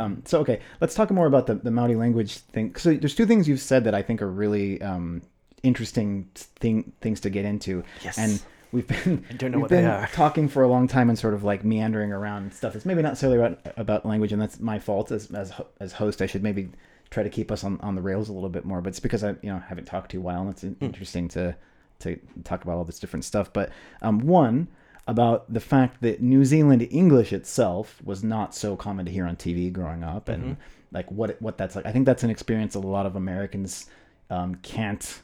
Um, so okay, let's talk more about the the Maori language thing. So there's two things you've said that I think are really um, interesting thing things to get into. Yes. And we've been I don't know we've what they been are. talking for a long time and sort of like meandering around stuff. It's maybe not necessarily about about language, and that's my fault as as as host. I should maybe try to keep us on, on the rails a little bit more. But it's because I you know haven't talked to you a while, and it's Hmm. interesting to to talk about all this different stuff. But um, one about the fact that New Zealand English itself was not so common to hear on TV growing up, and Mm-hmm. like what what that's like. I think that's an experience a lot of Americans um, can't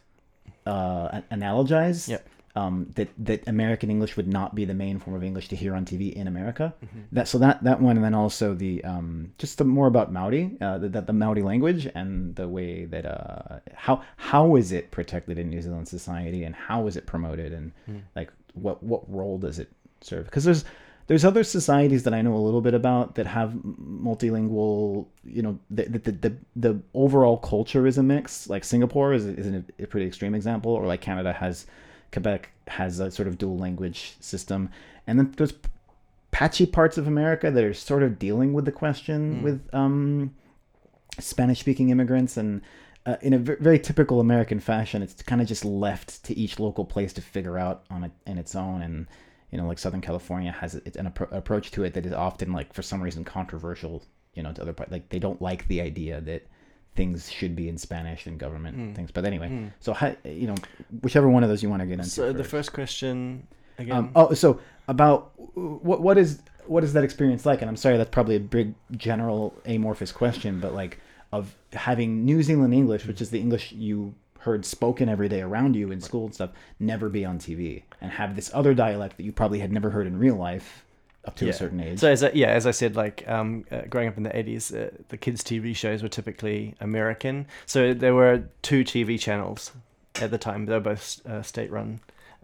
uh, analogize. Yep. Um, that that American English would not be the main form of English to hear on TV in America. Mm-hmm. That so that that one, and then also the um, just the more about Maori, uh, the, the Maori language and the way that uh, how how is it protected in New Zealand society and how is it promoted and Hmm. like what what role does it serve? Because there's there's other societies that I know a little bit about that have multilingual, you know, the the the, the, overall culture is a mix. Like Singapore is, is a, a pretty extreme example, or like Canada has, Quebec has a sort of dual language system, and then there's patchy parts of America that are sort of dealing with the question with um, Spanish speaking immigrants and. Uh, in a very typical American fashion, it's kind of just left to each local place to figure out on it in its own. And you know, like Southern California has an appro- approach to it that is often like for some reason controversial. You know, to other parts, like they don't like the idea that things should be in Spanish and government Hmm. things. But anyway, so how, you know, whichever one of those you want to get into. So the first. first question again. Um, oh, so about what what is what is that experience like? And I'm sorry, that's probably a big general amorphous question, but like of having New Zealand English, which is the English you heard spoken every day around you in school and stuff, never be on TV, and have this other dialect that you probably had never heard in real life up to Yeah. a certain age. So as I, yeah, as I said, like um, uh, growing up in the eighties, uh, the kids' TV shows were typically American. So there were two TV channels at the time. They were both uh, state-run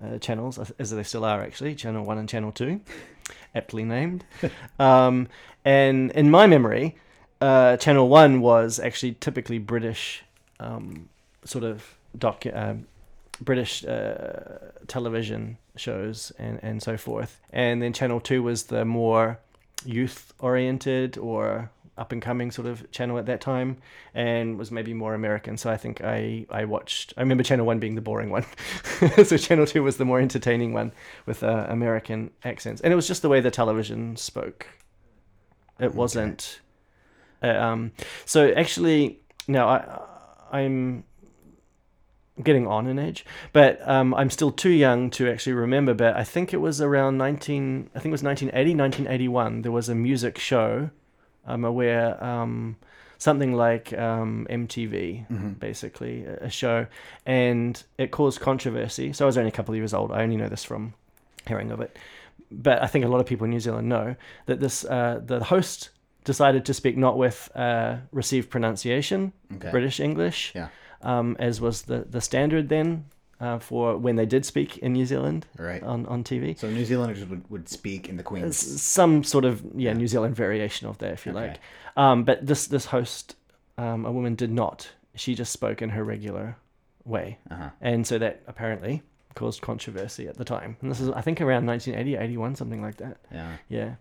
uh, channels, as- as they still are actually, Channel One and Channel Two, aptly named. um, and in my memory, uh, Channel One was actually typically British, um, sort of doc. um British uh, television shows and, and so forth. And then Channel 2 was the more youth oriented or up and coming sort of channel at that time and was maybe more American. So I think I, I watched, I remember Channel 1 being the boring one. so Channel 2 was the more entertaining one with uh, American accents. And it was just the way the television spoke. It wasn't. Uh, um, so actually, now I, I'm getting on in age, but um, I'm still too young to actually remember. But I think it was around 19, I think it was 1980, 1981. There was a music show. I'm aware, um, something like um, MTV, basically, a a show, and it caused controversy. So I was only a couple of years old. I only know this from hearing of it, but I think a lot of people in New Zealand know that this uh, the host decided to speak not with uh, received pronunciation, Okay. British English, Yeah. um, as was the, the standard then uh, for when they did speak in New Zealand Right. on, on TV. So New Zealanders would, would speak in the Queen's. Some sort of yeah, New Zealand variation of that, if you Okay. like. Um, but this this host, um, a woman, did not. She just spoke in her regular way, Uh-huh. and so that apparently caused controversy at the time. And this is, I think, around 1980, 81, something like that. Yeah. Yeah.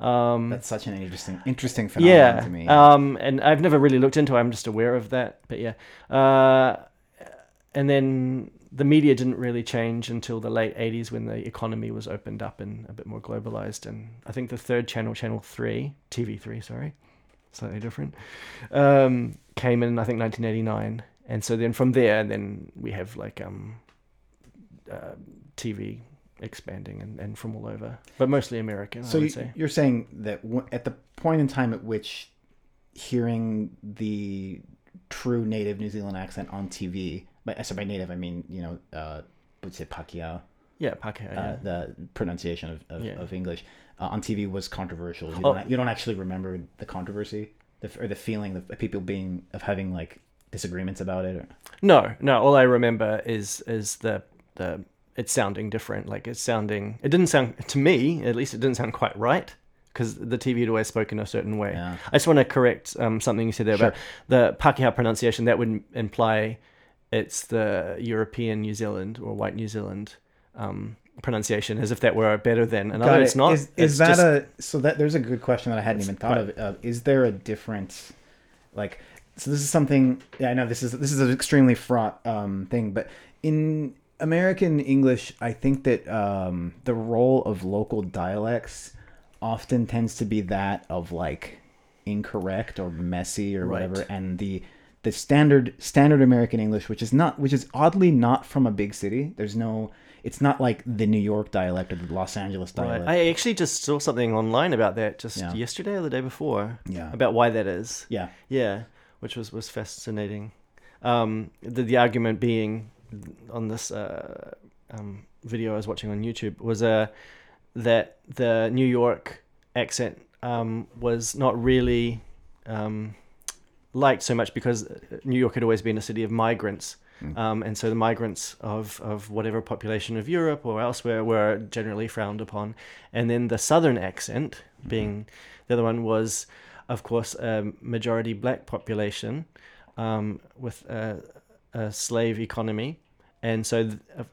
Um, That's such an interesting interesting phenomenon yeah. to me. Um, and I've never really looked into it. I'm just aware of that. But yeah. Uh, and then the media didn't really change until the late 80s when the economy was opened up and a bit more globalized. And I think the third channel, Channel 3, TV3, sorry, slightly different, um, came in, I think, 1989. And so then from there, then we have like um, uh, TV expanding and, and from all over, but mostly American, So I would you, say. you're saying that w- at the point in time at which hearing the true native New Zealand accent on TV, by, so by native I mean you know, uh, would say Pākehā, Yeah, Pākehā. uh, Yeah. the pronunciation of, of, Yeah. of English uh, on TV was controversial. You, Oh. don't, you don't actually remember the controversy, the, or the feeling of people being of having like disagreements about it. Or, No, no. All I remember is is the the it's sounding different. Like it's sounding. It didn't sound to me, at least. It didn't sound quite right because the TV had always spoken a certain way. Yeah. I just want to correct um, something you said there about the Pākehā pronunciation. That would imply it's the European New Zealand or white New Zealand um, pronunciation as if that were better than another. It. It's not. Is, It's that just- a so that there's a good question that I hadn't even thought of. Uh, is there a difference? Like, so this is something. Yeah, I know this is this is an extremely fraught um, thing, but in American English, I think that um, the role of local dialects often tends to be that of like incorrect or messy or Right. whatever, and the the standard standard American English, which is not, which is oddly not from a big city. There's no, it's not like the New York dialect or the Los Angeles Right. dialect. I actually just saw something online about that just Yeah. yesterday or the day before. Yeah. About why that is. yeah, Yeah, which was was fascinating. Um, the the argument being on this uh, um, video I was watching on YouTube was uh, that the New York accent um, was not really um, liked so much because New York had always been a city of migrants. Um, and so the migrants of, of whatever population of Europe or elsewhere were generally frowned upon. And then the southern accent, being the other one, was, of course, a majority black population um, with a, a slave economy. And so th- uh,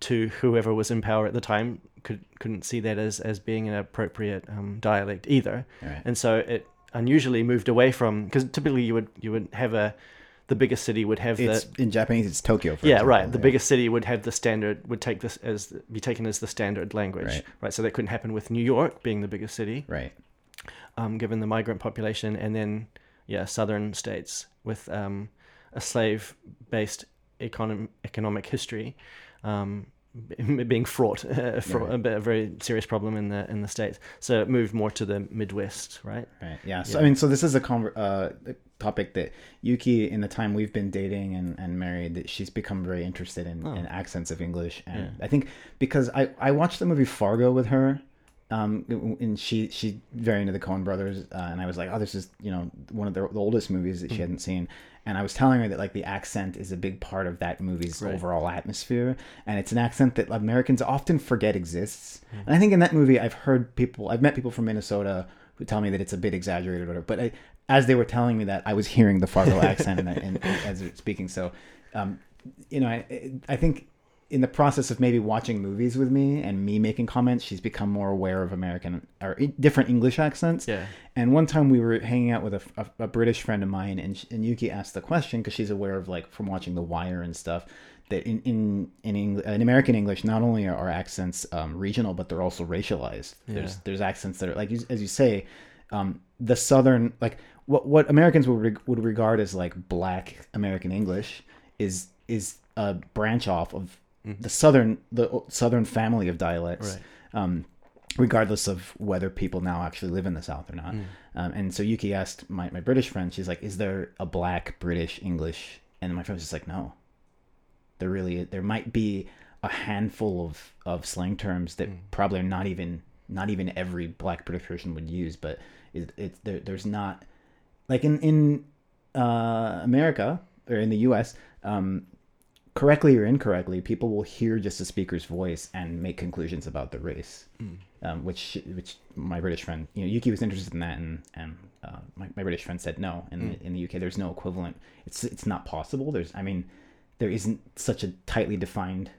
to whoever was in power at the time could, couldn't see that as, as being an appropriate um, dialect either. Right. And so it unusually moved away from, because typically you would, you would have a, the biggest city would have it's the, in Japanese. It's Tokyo. For yeah, example, right. The yeah. biggest city would have the standard, would take this as be taken as the standard language, Right. right? So that couldn't happen with New York being the biggest city, Right. um, given the migrant population, and then yeah, southern states with um, a slave-based econom- economic history, um, being fraught, uh, fraught Right. a, a very serious problem in the in the states. So it moved more to the Midwest, right? Right. Yeah. So Yeah. I mean, so this is a conver- uh, topic that Yuki, in the time we've been dating and, and married, that she's become very interested in, Oh. in accents of English, and Yeah. I think because I I watched the movie Fargo with her. Um, and she she very into the Coen Brothers, uh, and I was like, oh, this is you know one of the, the oldest movies that she Mm-hmm. hadn't seen, and I was telling her that like the accent is a big part of that movie's Right. overall atmosphere, and it's an accent that Americans often forget exists. Mm-hmm. And I think in that movie, I've heard people, I've met people from Minnesota who tell me that it's a bit exaggerated or whatever. But I, as they were telling me that, I was hearing the Fargo accent and, and, as they're speaking. So, um, you know, I, I think in the process of maybe watching movies with me and me making comments, she's become more aware of American or different English accents. Yeah. And one time we were hanging out with a, a, a British friend of mine, and, sh- and Yuki asked the question because she's aware of like from watching The Wire and stuff that in in in, Eng- in American English, not only are accents um, regional, but they're also racialized. There's Yeah. there's there's accents that are like as you say, um, the southern like what what Americans would reg- would regard as like Black American English is is a branch off of the southern the southern family of dialects Right. um, regardless of whether people now actually live in the South or not. Um, and so Yuki asked my, my British friend, she's like, is there a black British English? And my friend was just like, no. There really, there might be a handful of, of slang terms that probably are not even, not even every black British person would use, but it, it there, there's not, like in, in uh, America or in the US, um, correctly or incorrectly, people will hear just a speaker's voice and make conclusions about the race. Um, which which my British friend, you know, Yuki was interested in that, and and uh, my, my British friend said no. In the, in the UK, there's no equivalent. It's it's not possible. There's I mean, there isn't such a tightly defined.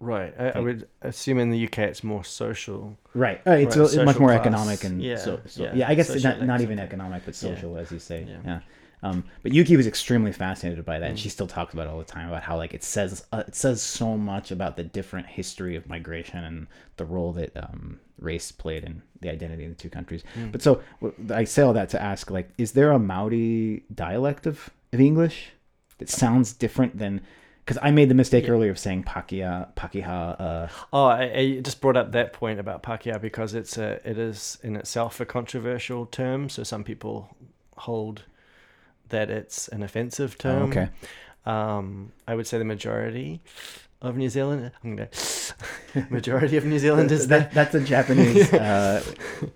Right. I, I would assume in the UK it's more social. Right. Uh, it's Right, a- it's much more class. economic and Yeah, so, so yeah. yeah, I guess not, social not even economic, but social, as you say. Yeah. Yeah. Um, but Yuki was extremely fascinated by that, and she still talks about it all the time about how like it says uh, it says so much about the different history of migration and the role that um, race played in the identity of the two countries. Mm. But so I say all that to ask, like, is there a Maori dialect of, of English that sounds different than? Because I made the mistake earlier of saying Pakia, Pakiha. Uh, Oh, I, I just brought up that point about Pakeha because it's a it is in itself a controversial term. So some people hold that it's an offensive term. Oh, okay. Um, I would say the majority of New Zealand. I'm gonna majority of New Zealanders. that, that's a Japanese uh,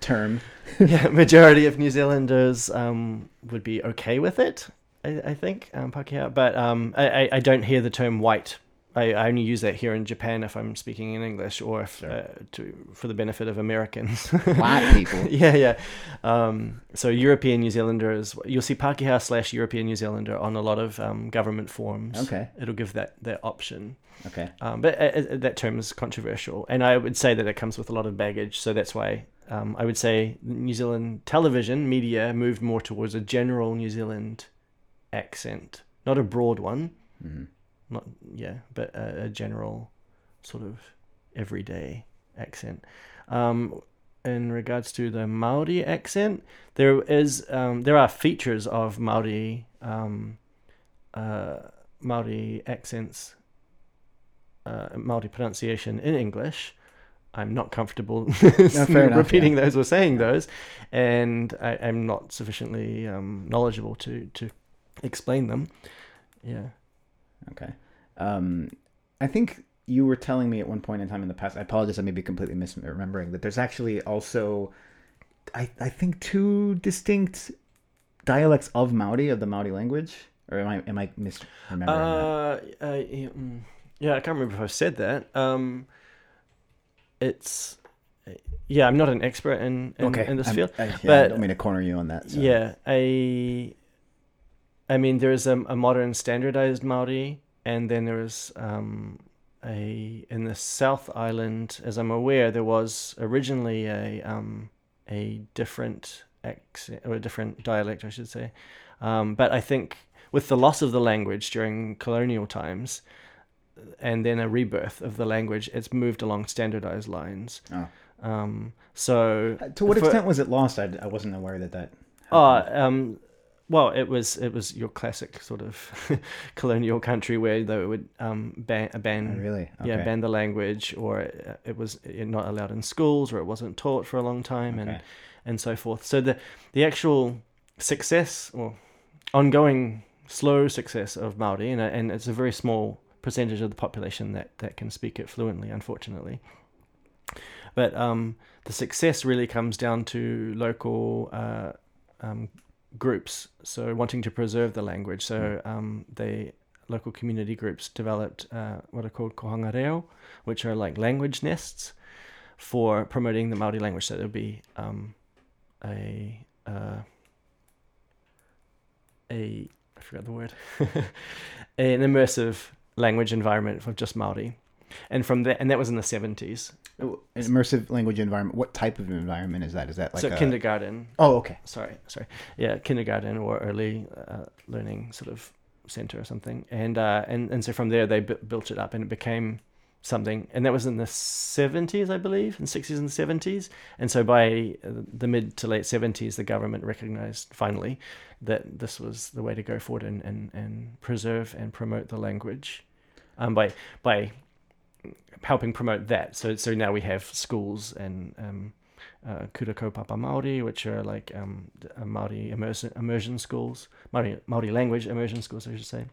term. yeah, majority of New Zealanders um, would be okay with it. I, I think um, Pakeha, but um, I- I don't hear the term white I, I only use that here in Japan if I'm speaking in English or if Sure. uh, to for the benefit of Americans. Black people. yeah, yeah. Um, so European New Zealanders, you'll see Pākehā slash European New Zealander on a lot of um, government forms. Okay. It'll give that that option. Okay. Um, but uh, uh, that term is controversial, and I would say that it comes with a lot of baggage. So that's why um, I would say New Zealand television media moved more towards a general New Zealand accent, not a broad one, hmm not yeah, but a, a general sort of everyday accent. Um, in regards to the Maori accent, there is um, there are features of Maori um, uh, Maori accents, uh, Maori pronunciation in English. I'm not comfortable fair enough, repeating those or saying those, and I, I'm not sufficiently um, knowledgeable to to explain them. Yeah. Okay. Um, I think you were telling me at one point in time in the past. I apologize. I may be completely misremembering that. There's actually also, I I think two distinct dialects of Maori of the Maori language. Or am I am I misremembering that? Uh, uh, yeah, mm, yeah, I can't remember if I said that. Um, it's yeah, I'm not an expert in in, in this I'm- field. I, yeah, I but- don't mean to corner you on that. so- Yeah, I, I mean, there's a, a modern standardized Maori, and then there's um, a in the South Island, as I'm aware, there was originally a um, a different accent or a different dialect, I should say, um, but I think with the loss of the language during colonial times. And then a rebirth of the language, it's moved along standardized lines. Oh. Um, so Uh, To what for- extent was it lost? I, I wasn't aware that that. Oh, happened. um, well, it was it was your classic sort of colonial country where they would um, ban Oh, ban really? yeah ban the language, or it, it was not allowed in schools, or it wasn't taught for a long time, and and so forth. So the the actual success or ongoing slow success of Maori, and, and it's a very small percentage of the population that, that can speak it fluently, unfortunately. But um, the success really comes down to local uh, um, groups, so wanting to preserve the language. So um, they local community groups developed uh, what are called kohanga reo, which are like language nests for promoting the Maori language. So there'll be um, a uh, a I forgot the word an immersive language environment for just Maori, and from that and that was in the seventies. An immersive language environment. What type of environment is that? Is that like so a... kindergarten, Oh, okay. sorry, sorry, yeah, kindergarten or early uh, learning sort of center or something, and uh, and and so from there they bu- built it up and it became something, and that was in the seventies, I believe, in sixties and seventies, and so by uh, the mid to late seventies, the government recognized finally that this was the way to go forward and and, and preserve and promote the language, um, by by helping promote that. So so now we have schools and um, uh, Kura Kaupapa Māori, which are like um, uh, Māori immersion, immersion schools, Māori, Māori language immersion schools, I should say,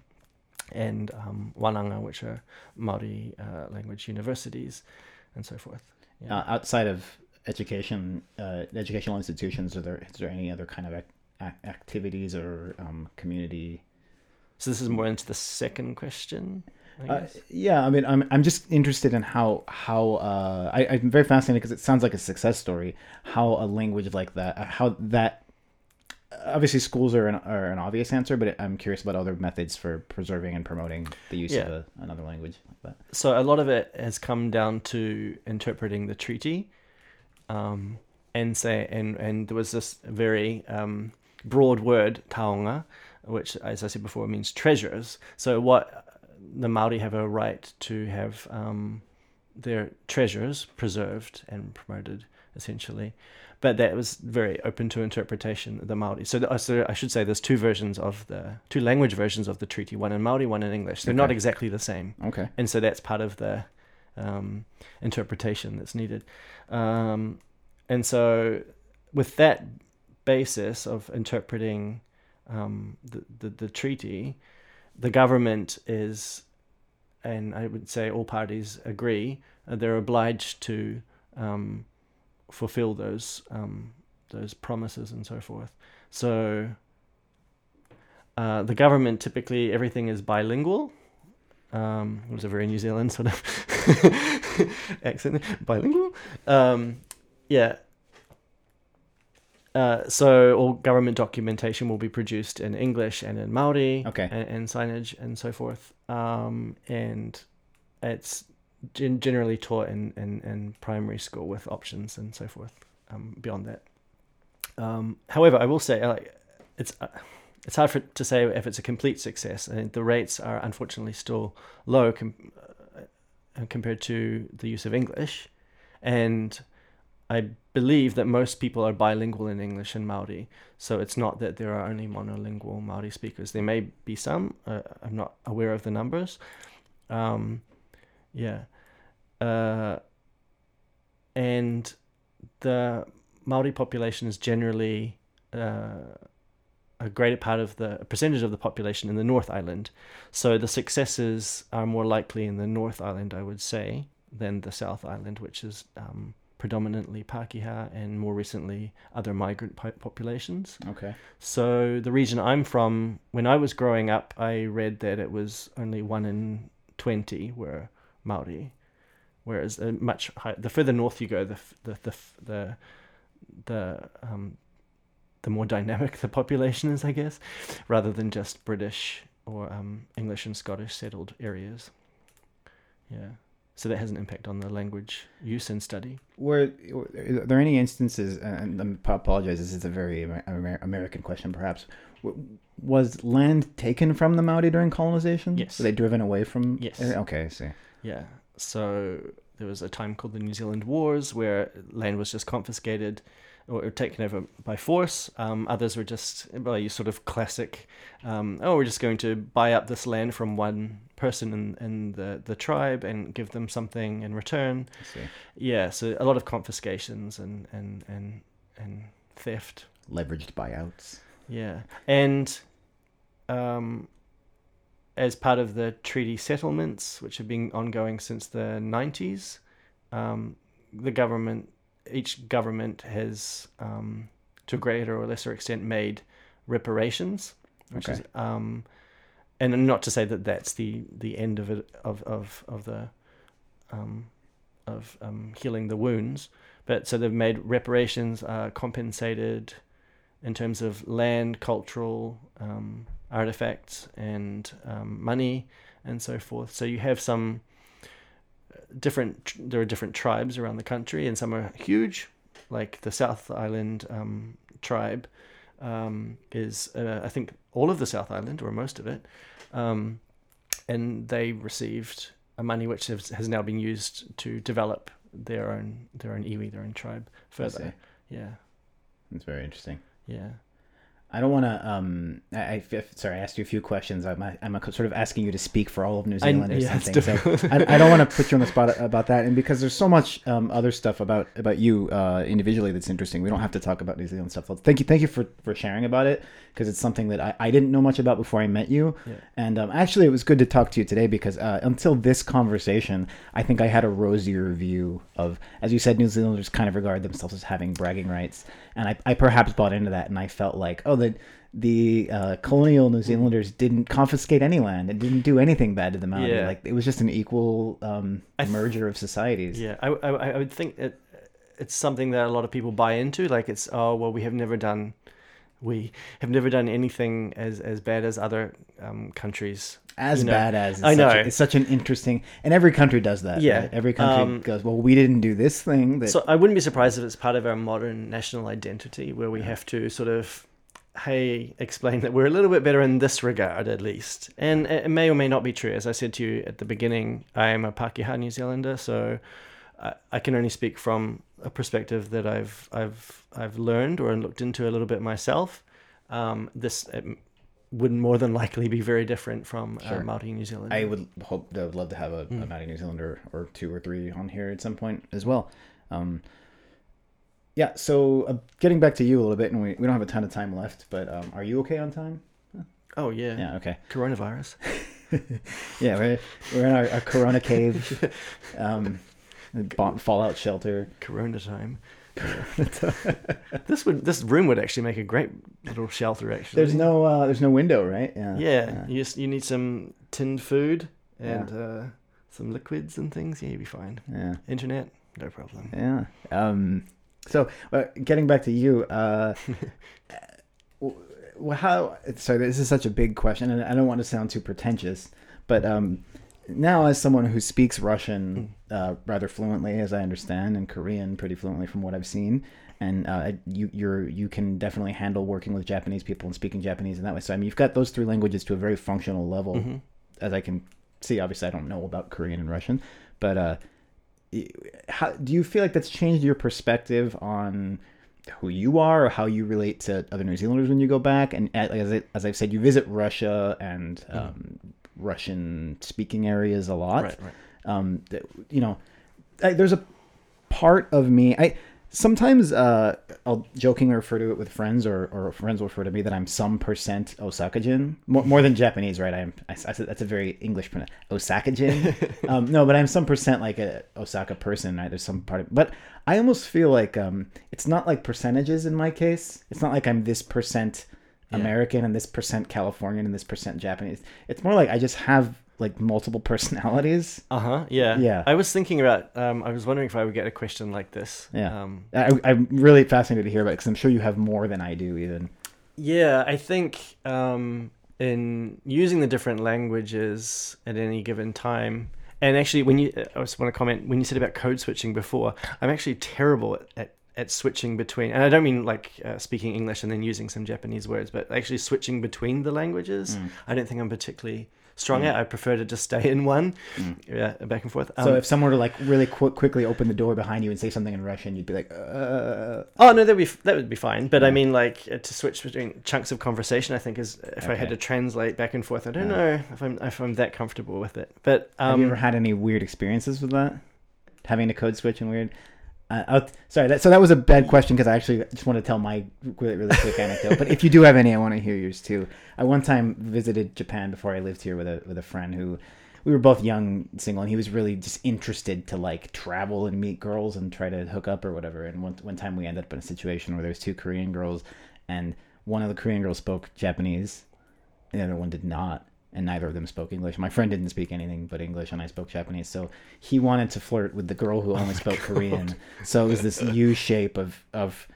and um, Wananga, which are Māori uh, language universities, and so forth. Yeah. Uh, outside of education, uh, educational institutions, are there is there any other kind of ac- activities or um, community? so this is more into the second question, I Uh, yeah, I mean, I'm I'm just interested in how how uh, I, I'm very fascinated because it sounds like a success story. How a language like that, uh, how that obviously schools are an, are an obvious answer, but I'm curious about other methods for preserving and promoting the use of a, another language like that. so a lot of it has come down to interpreting the treaty um, and say and and there was this very um, broad word taonga which as i said before means treasures so what the maori have a right to have um, their treasures preserved and promoted essentially. But that was very open to interpretation the maori. So, the, so i should say there's two versions of the two language versions of the treaty one in maori one in english. They're not exactly the same. Okay. and so that's part of the um, interpretation that's needed. Um, and so, with that basis of interpreting um, the, the the treaty, the government is, and I would say all parties agree, uh, they're obliged to um, fulfill those um, those promises and so forth. So. Uh, the government typically everything is bilingual, Um, it was a very New Zealand sort of accent, bilingual. Um, yeah. Uh, so all government documentation will be produced in English and in Maori, Okay. and, and signage and so forth. Um, and it's gen- generally taught in, in, in primary school with options and so forth. Um, beyond that, um, however, I will say like it's uh, it's hard for to say if it's a complete success. I the rates are unfortunately still low com- uh, compared to the use of English, and I believe that most people are bilingual in English and Maori. So it's not that there are only monolingual Maori speakers. There may be some. Uh, I'm not aware of the numbers. Um, yeah, uh, and the Maori population is generally uh, a greater part of the percentage of the population in the North Island. So the successes are more likely in the North Island, I would say, than the South Island, which is um, predominantly Pākehā and more recently other migrant po- populations. Okay. So the region I'm from, when I was growing up, I read that it was only one in twenty were Maori, whereas uh, much high, the further north you go, the the the the the um, the more dynamic the population is, I guess, rather than just British or um, English and Scottish settled areas. Yeah. So that has an impact on the language use and study. Were, are there any instances, and I apologize, this is a very Amer- American question perhaps, was land taken from the Maori during colonization? Yes. Were they driven away from? Yes. Okay, I see. Yeah. So there was a time called the New Zealand Wars where land was just confiscated or taken over by force. Um, others were just well, you sort of classic. Um, oh, we're just going to buy up this land from one person in, in the, the tribe and give them something in return. Yeah. So a lot of confiscations and and and and theft. Leveraged buyouts. Yeah, and um, as part of the treaty settlements, which have been ongoing since the nineties, um, the government, each government has, um, to a greater or lesser extent, made reparations, which Okay. is, um, and not to say that that's the the end of it of of of the, um, of um, healing the wounds, but so they've made reparations, uh, compensated in terms of land, cultural um, artifacts, and um, money, and so forth. So you have some different. There are different tribes around the country, and some are huge, like the South Island um, tribe um, is, uh, I think, all of the South Island or most of it, um, and they received a money which has, has now been used to develop their own their own iwi, their own tribe further. Yeah, That's very interesting. yeah. I don't want to. Um, I, I sorry, I asked you a few questions. I'm I'm sort of asking you to speak for all of New I- Zealand or yeah, something. So. I, I don't want to put you on the spot about that, and because there's so much um, other stuff about about you uh, individually that's interesting. We don't have to talk about New Zealand stuff. So thank you, thank you for for sharing about it because it's something that I, I didn't know much about before I met you. Yeah. And um, actually, it was good to talk to you today because uh, until this conversation, I think I had a rosier view of, as you said, New Zealanders kind of regard themselves as having bragging rights, and I, I perhaps bought into that, and I felt like, oh, the the uh, colonial New Zealanders didn't confiscate any land and didn't do anything bad to the Maori. Yeah. Like it was just an equal um, th- merger of societies. Yeah, I, I, I would think it, it's something that a lot of people buy into. Like it's oh well, we have never done, we have never done anything as as bad as other um, countries. As You know, bad as it's I such know. a- it's such an interesting, and every country does that. Yeah, right? every country um, goes, well, we didn't do this thing. That So I wouldn't be surprised if it's part of our modern national identity, where we have to sort of, hey, explain that we're a little bit better in this regard, at least. And it may or may not be true. As I said to you at the beginning, I am a Pākehā New Zealander, so I, I can only speak from a perspective that I've I've I've learned or looked into a little bit myself. Um, this it would more than likely be very different from Sure. uh, Māori New Zealand. I would hope, I would love to have a, Mm. a Māori New Zealander or two or three on here at some point as well. Um, yeah, so uh, getting back to you a little bit, and we, we don't have a ton of time left, but um, are you okay on time? oh yeah. Yeah, okay. coronavirus. Yeah, we're, we're in our, our Corona cave, um, bomb- fallout shelter. Corona time. this would this room would actually make a great little shelter. Actually, There's no uh, there's no window, right? Yeah. Yeah, you just you need some tinned food and uh, some liquids and things, yeah, you'd be fine. Yeah. Internet, no problem. Yeah. Um, so, uh, getting back to you, uh, w- how? So this is such a big question, and I don't want to sound too pretentious, but um, now as someone who speaks Russian uh, rather fluently, as I understand, and Korean pretty fluently from what I've seen, and uh, you you're you can definitely handle working with Japanese people and speaking Japanese in that way. So I mean, you've got those three languages to a very functional level, Mm-hmm. as I can see. Obviously, I don't know about Korean and Russian, but uh, how do you feel like that's changed your perspective on who you are or how you relate to other New Zealanders when you go back? And uh, as, I, as I've said, you visit Russia and um, Russian speaking areas a lot. Right, right. Um, you know, I, there's a part of me. I sometimes uh, I'll jokingly refer to it with friends, or, or friends will refer to me that I'm some percent Osakajin, more, more than Japanese, right? I'm. I, I said that's a very English pronoun, Osakajin. um, no, but I'm some percent like a Osaka person. Right? There's some part of, but I almost feel like um, it's not like percentages in my case. It's not like I'm this percent Yeah. American and this percent Californian and this percent Japanese. It's more like I just have like multiple personalities. Uh huh. Yeah. Yeah. I was thinking about. Um, I was wondering if I would get a question like this. Yeah. Um, I, I'm really fascinated to hear about it because I'm sure you have more than I do, even. Yeah, I think um, in using the different languages at any given time, and actually, when you, I just want to comment when you said about code switching before, I'm actually terrible at, at, at switching between, and I don't mean like uh, speaking English and then using some Japanese words, but actually switching between the languages. Mm. I don't think I'm particularly strong at. I prefer to just stay in one, yeah, back and forth. so Um, if someone were to like really qu- quickly open the door behind you and say something in Russian, you'd be like, uh, Oh no, that would be that would be fine. But I mean, like uh, to switch between chunks of conversation, I think is if I had to translate back and forth. I don't Yeah. know if I'm if I'm that comfortable with it. But have you um, ever had any weird experiences with that? Having to code switch and weird. Uh, sorry, that, so that was a bad question because I actually just want to tell my really, really quick anecdote. But if you do have any, I want to hear yours too. I one time visited Japan before I lived here with a with a friend who we were both young, single, and he was really just interested to like travel and meet girls and try to hook up or whatever. And one one time we ended up in a situation where there was two Korean girls, and one of the Korean girls spoke Japanese, and the other one did not, and neither of them spoke English. My friend didn't speak anything but English, and I spoke Japanese. So he wanted to flirt with the girl who only spoke Korean. So it was this U shape of of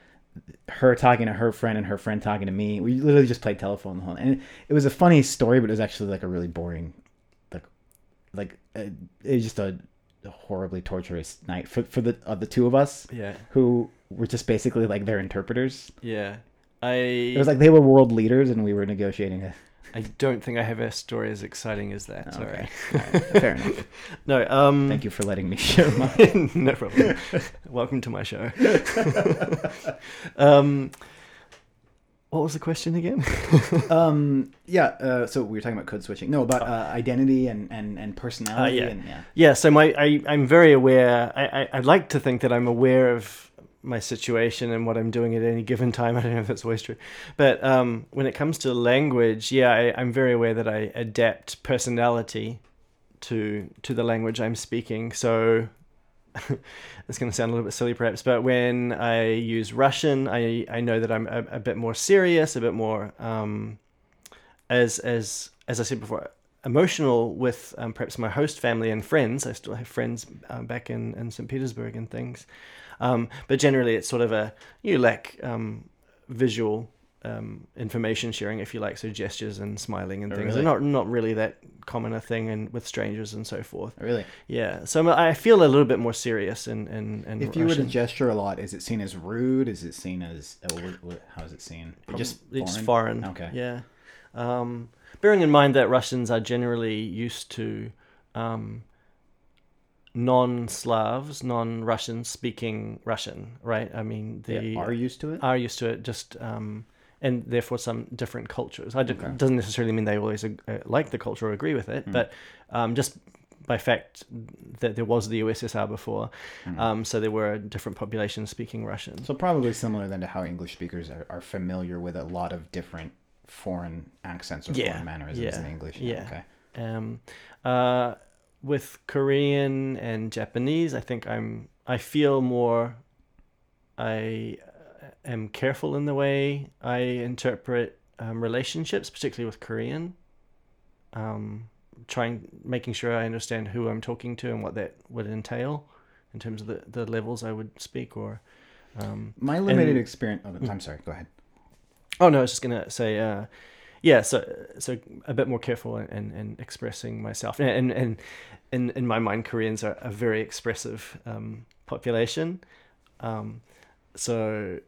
her talking to her friend and her friend talking to me. We literally just played telephone the whole, and it was a funny story, but it was actually like a really boring, like, like uh, it was just a, a horribly torturous night for for the uh, the two of us yeah, who were just basically like their interpreters. yeah. I It was like they were world leaders, and we were negotiating a. I don't think I have a story as exciting as that. Okay. Sorry. Fair enough. No. Um. Thank you for letting me share my. no problem. Welcome to my show. um. What was the question again? um. Yeah. Uh, so we were talking about code switching. No, about uh, identity and and and personality. Uh, yeah. And, yeah. Yeah, so my I, I'm very aware. I, I I'd like to think that I'm aware of my situation and what I'm doing at any given time. I don't know if that's always true, but um, when it comes to language, yeah, I, I'm very aware that I adapt personality to to the language I'm speaking. So it's going to sound a little bit silly, perhaps, but when I use Russian, I I know that I'm a, a bit more serious, a bit more um, as as as I said before, emotional with um, perhaps my host family and friends. I still have friends uh, back in, in St. Petersburg and things. Um, but generally, it's sort of a you lack um, visual um, information sharing, if you like, so gestures and smiling and Oh, things really? are not not really that common a thing and with strangers and so forth. Really. Yeah, so I'm- feel a little bit more serious in in, in If you were to gesture a lot, is it seen as rude? Is it seen as how is it seen? Just it's foreign? foreign. Okay. Yeah. Um, bearing in mind that Russians are generally used to um, non-Slavs, non-Russian speaking Russian, right? I mean, They they are used to it. are used to it. Just um, and therefore some different cultures. I Okay. doesn't necessarily mean they always uh, like the culture or agree with it, Mm. but um, just by fact that there was the USSR before, Mm. um, so there were different populations speaking Russian. So probably similar then to how English speakers are, are familiar with a lot of different foreign accents or Yeah, foreign mannerisms yeah, in English. yeah. Okay. Um, uh, with Korean and Japanese, I think I'm I feel more. I uh, am careful in the way I interpret um, relationships, particularly with Korean. Um, trying making sure I understand who I'm talking to and what that would entail in terms of the, the levels I would speak or um, My limited and- experience. Oh, I'm sorry. Go ahead. Oh no, I was just gonna say, uh, yeah. So so a bit more careful in, in, in expressing myself, and and, and in in my mind, Koreans are a very expressive um, population. Um, so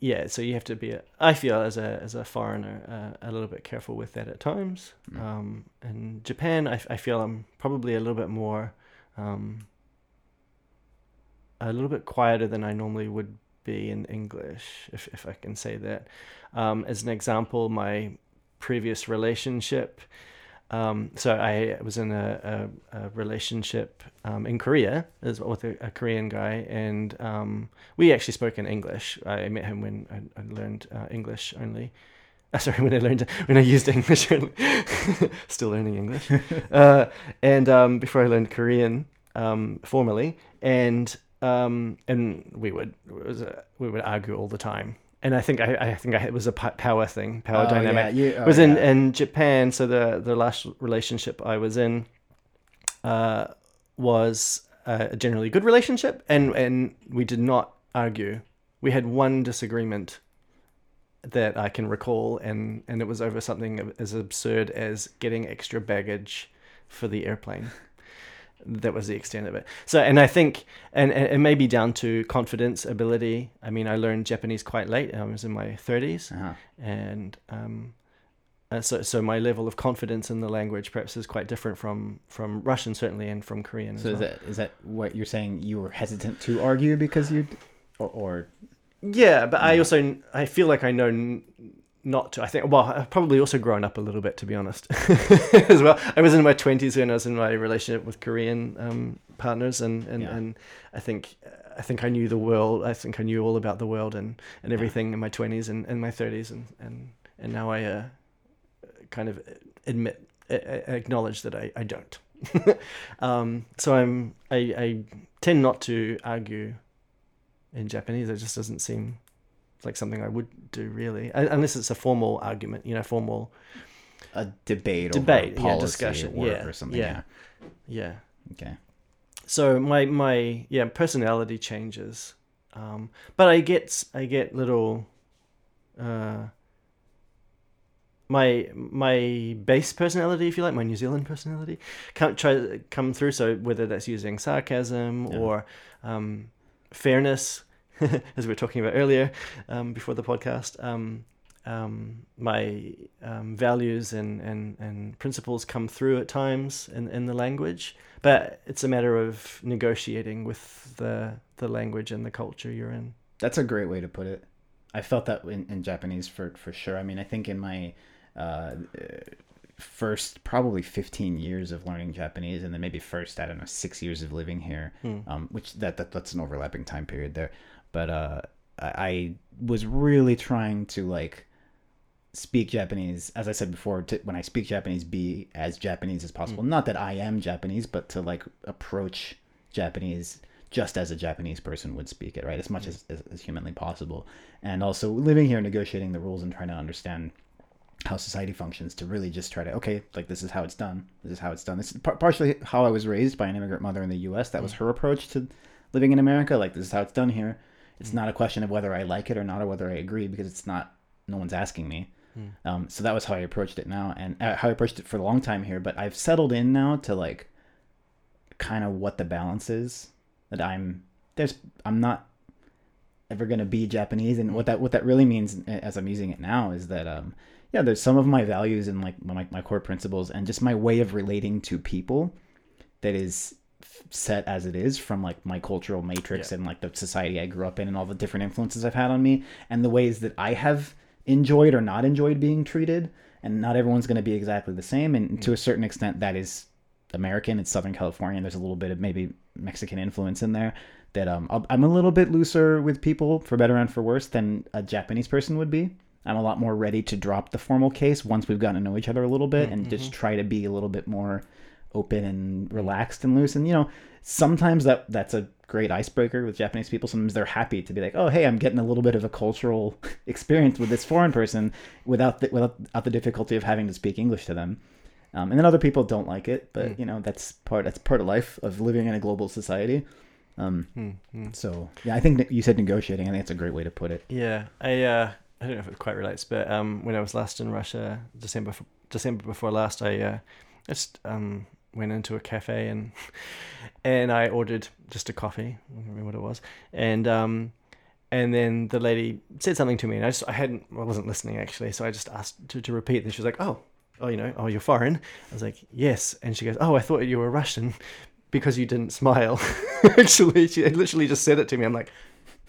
yeah, so you have to be, I feel, as a as a foreigner, uh, a little bit careful with that at times. Mm. Um, in Japan, I, I feel I'm probably a little bit more, um, a little bit quieter than I normally would be in English, if if I can say that. Um, as an example, my previous relationship. Um, so I was in a, a, a relationship um, in Korea as with a, a Korean guy, and um, we actually spoke in English. I met him when I, I learned uh, English only. Uh, sorry, when I learned when I used English only. Still learning English, uh, and um, before I learned Korean um, formally, and um, and we would was a, we would argue all the time. And I think I, I think I, it was a power thing, power Oh, dynamic Yeah, you, oh, was in yeah. in Japan. So the the last relationship I was in uh, was a generally good relationship, and and we did not argue. We had one disagreement that I can recall, and and it was over something as absurd as getting extra baggage for the airplane. That was the extent of it. So, and I think, and, and it may be down to confidence, ability. I mean, I learned Japanese quite late. I was in my 30s Uh-huh. and um, uh, so so my level of confidence in the language perhaps is quite different from from Russian certainly and from Korean as So is that is that what you're saying? You were hesitant to argue because you, or, or yeah, but I also I feel like I know not to. I think well I've probably also grown up a little bit to be honest as well. I was in my twenties when I was in my relationship with Korean um, partners and and, Yeah. and I think. I think I knew the world. I think I knew all about the world and, and everything in my twenties and, and my thirties, and, and, and now I uh, kind of admit acknowledge that I, I don't. um, so I'm I, I tend not to argue in Japanese. It just doesn't seem like something I would do really, unless it's a formal argument. You know, formal. a debate, Debate, over yeah, discussion, yeah, or something. yeah. Yeah. Yeah. Okay. So my my yeah personality changes, um, but I get I get little. Uh, my my base personality, if you like, my New Zealand personality, come try come through. So whether that's using sarcasm Yeah. or um, fairness, as we were talking about earlier um, before the podcast, um, um, my um, values and, and, and principles come through at times in, in the language, but it's a matter of negotiating with the the language and the culture you're in. That's a great way to put it. I felt that in, in Japanese for for sure. I mean, I think in my uh, first probably 15 years of learning Japanese, and then maybe first I don't know six years of living here, Hmm. um, which that, that that's an overlapping time period there. But uh, I, I was really trying to like speak Japanese, as I said before, to, when I speak Japanese, be as Japanese as possible. Mm. Not that I am Japanese, but to like approach Japanese just as a Japanese person would speak it, right? As much mm. as, as, as humanly possible. And also living here, negotiating the rules and trying to understand how society functions to really just try to, okay, like this is how it's done. This is how it's done. This is par- partially how I was raised by an immigrant mother in the US. That was mm. her approach to living in America. Like, this is how it's done here. It's not a question of whether I like it or not, or whether I agree, because it's not, no one's asking me. Um, so that was how I approached it now, and uh, how I approached it for a long time here. But I've settled in now to like kind of what the balance is. That I'm there's I'm not ever gonna be Japanese, and what that what that really means as I'm using it now is that um yeah, there's some of my values and like my my core principles and just my way of relating to people that is set as it is from like my cultural matrix Yeah. and like the society I grew up in and all the different influences I've had on me and the ways that I have enjoyed or not enjoyed being treated and not everyone's going to be exactly the same and to mm. a certain extent that is American it's Southern California there's a little bit of maybe Mexican influence in there that um I'm a little bit looser with people for better and for worse than a Japanese person would be. I'm a lot more ready to drop the formal case once we've gotten to know each other a little bit mm, and just mm-hmm. try to be a little bit more open and relaxed and loose and you know sometimes that that's a great icebreaker with japanese people sometimes they're happy to be like oh hey i'm getting a little bit of a cultural experience with this foreign person without the, without, the difficulty of having to speak english to them Um, and then other people don't like it, but Mm. you know that's part that's part of life of living in a global society. Um, Mm, mm. so yeah, I think you said negotiating. I think that's a great way to put it. Yeah, I uh, I don't know if it quite relates, but um, when I was last in Russia, December f- December before last, I uh, just um went into a cafe and and I ordered just a coffee. I don't remember what it was, and um. And then the lady said something to me, and I just I hadn't I wasn't listening actually, so I just asked to, to repeat. And she was like, "Oh, oh, you know, oh, you're foreign." I was like, "Yes," and she goes, "Oh, I thought you were Russian because you didn't smile." actually, she literally just said it to me. I'm like,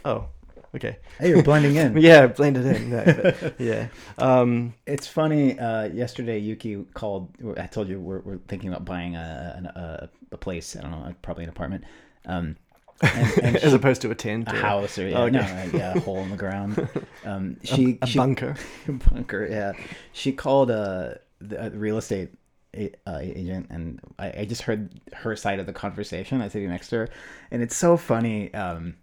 "Oh, okay." Hey, you're blending in. yeah, blended in. No, but, yeah. Um, It's funny. Uh, yesterday, Yuki called. I told you we're, we're thinking about buying a, a a place. I don't know, probably an apartment, um, and, and as she- opposed to a tent a or house or yeah, Oh, okay. no, uh, yeah, a hole in the ground. Um, she a she bunker. bunker. Yeah, she called a, the uh, real estate a- uh, agent, and I, I just heard her side of the conversation. I sitting next to her, and it's so funny. Um,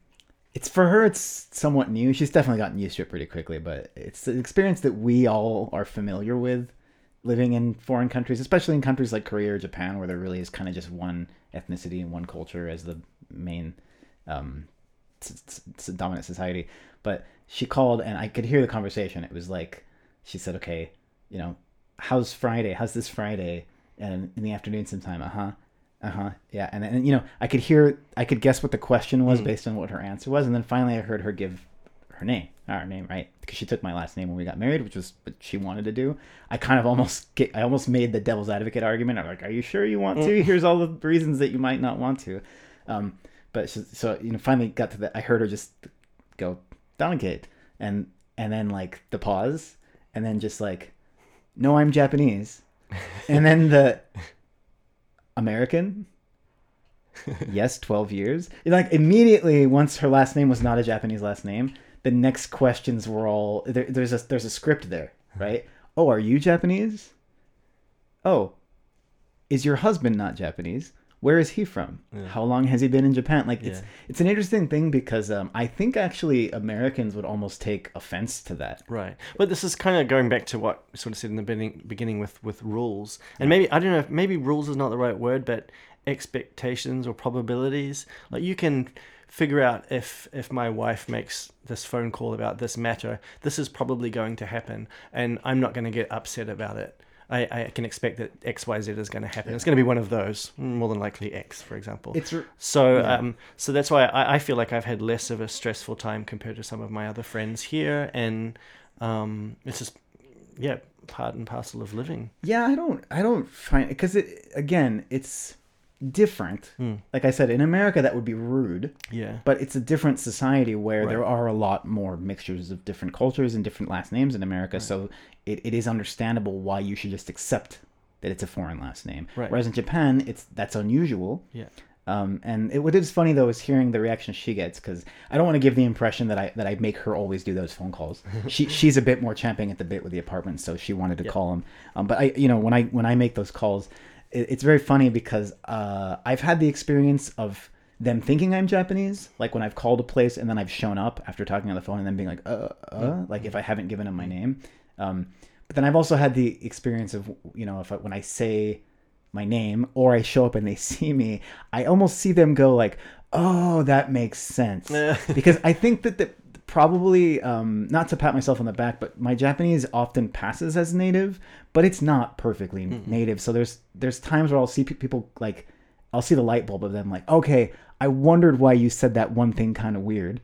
it's for her. It's somewhat new. She's definitely gotten used to it pretty quickly, but it's an experience that we all are familiar with living in foreign countries, especially in countries like Korea or Japan, where there really is kind of just one ethnicity and one culture as the main um, dominant society. But she called, and I could hear the conversation. It was like she said, "Okay, you know, how's Friday? How's this Friday?" And in the afternoon, sometime. Uh huh. Uh huh. Yeah. And then you know, I could hear, I could guess what the question was Mm. based on what her answer was, and then finally, I heard her give her name, our name, right? Because she took my last name when we got married, which was what she wanted to do. I kind of almost get, I almost made the devil's advocate argument. I'm like, "Are you sure you want to? Here's all the reasons that you might not want to." Um, but she, so you know, finally got to that. I heard her just go Donegate, and and then like the pause, and then just like, no, I'm Japanese, and then the American. yes, twelve years. And, like immediately, once her last name was not a Japanese last name, the next questions were all there, there's a there's a script there, right? Oh, are you Japanese? Oh, is your husband not Japanese? Where is he from? Yeah. How long has he been in Japan? Like it's Yeah. it's an interesting thing because um, I think actually Americans would almost take offense to that. Right, but this is kind of going back to what we sort of said in the beginning, beginning with with rules, and maybe I don't know if maybe rules is not the right word, but expectations or probabilities. Like you can figure out if if my wife makes this phone call about this matter, this is probably going to happen, and I'm not going to get upset about it. I, I can expect that X Y Z is going to happen. It's going to be one of those, more than likely X, for example. It's So, Yeah. um, so that's why I, I feel like I've had less of a stressful time compared to some of my other friends here, and um, it's just, yeah, part and parcel of living. yeah. I don't I don't find because it again it's different. Mm, Like I said, in America that would be rude. yeah, but it's a different society where Right. there are a lot more mixtures of different cultures and different last names in America. So it, it is understandable why you should just accept that it's a foreign last name. Right. Whereas in Japan, it's that's unusual. yeah, Um, and it, what is funny though is hearing the reaction she gets because I don't want to give the impression that I that I make her always do those phone calls. she she's a bit more champing at the bit with the apartment, so she wanted to Yeah. call him. Um, but I you know when I when I make those calls, it, it's very funny because uh, I've had the experience of them thinking I'm Japanese, like when I've called a place and then I've shown up after talking on the phone and then being like, uh, uh, like if I haven't given them my name. Um, but then I've also had the experience of you know if I, when I say my name or I show up and they see me, I almost see them go like, "Oh, that makes sense." because I think that the probably um, not to pat myself on the back, but my Japanese often passes as native, but it's not perfectly native. So there's there's times where I'll see pe- people like I'll see the light bulb of them like, "Okay, I wondered why you said that one thing kind of weird."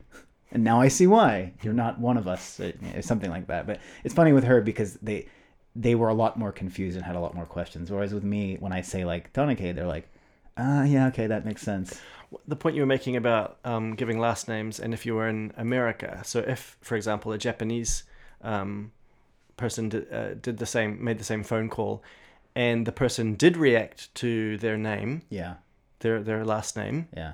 And now I see why you're not one of us, or or something like that. But it's funny with her because they they were a lot more confused and had a lot more questions. Whereas with me, when I say like Tonike, they're like, ah, yeah, okay, that makes sense. The point you were making about um, giving last names, and if you were in America, so if, for example, a Japanese um, person did, uh, did the same, made the same phone call, and the person did react to their name, Yeah, their their last name, yeah.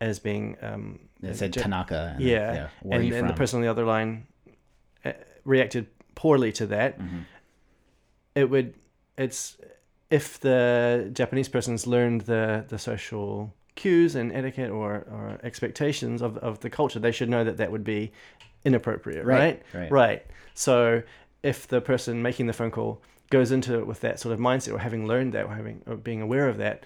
as being um, It said Ja- Tanaka. And yeah, yeah. Where and, and the person on the other line uh, reacted poorly to that, Mhm. it would it's if the Japanese person's learned the the social cues and etiquette or, or expectations of, of the culture, they should know that that would be inappropriate, right? Right, right. Right. So if the person making the phone call goes into it with that sort of mindset or having learned that or having or being aware of that,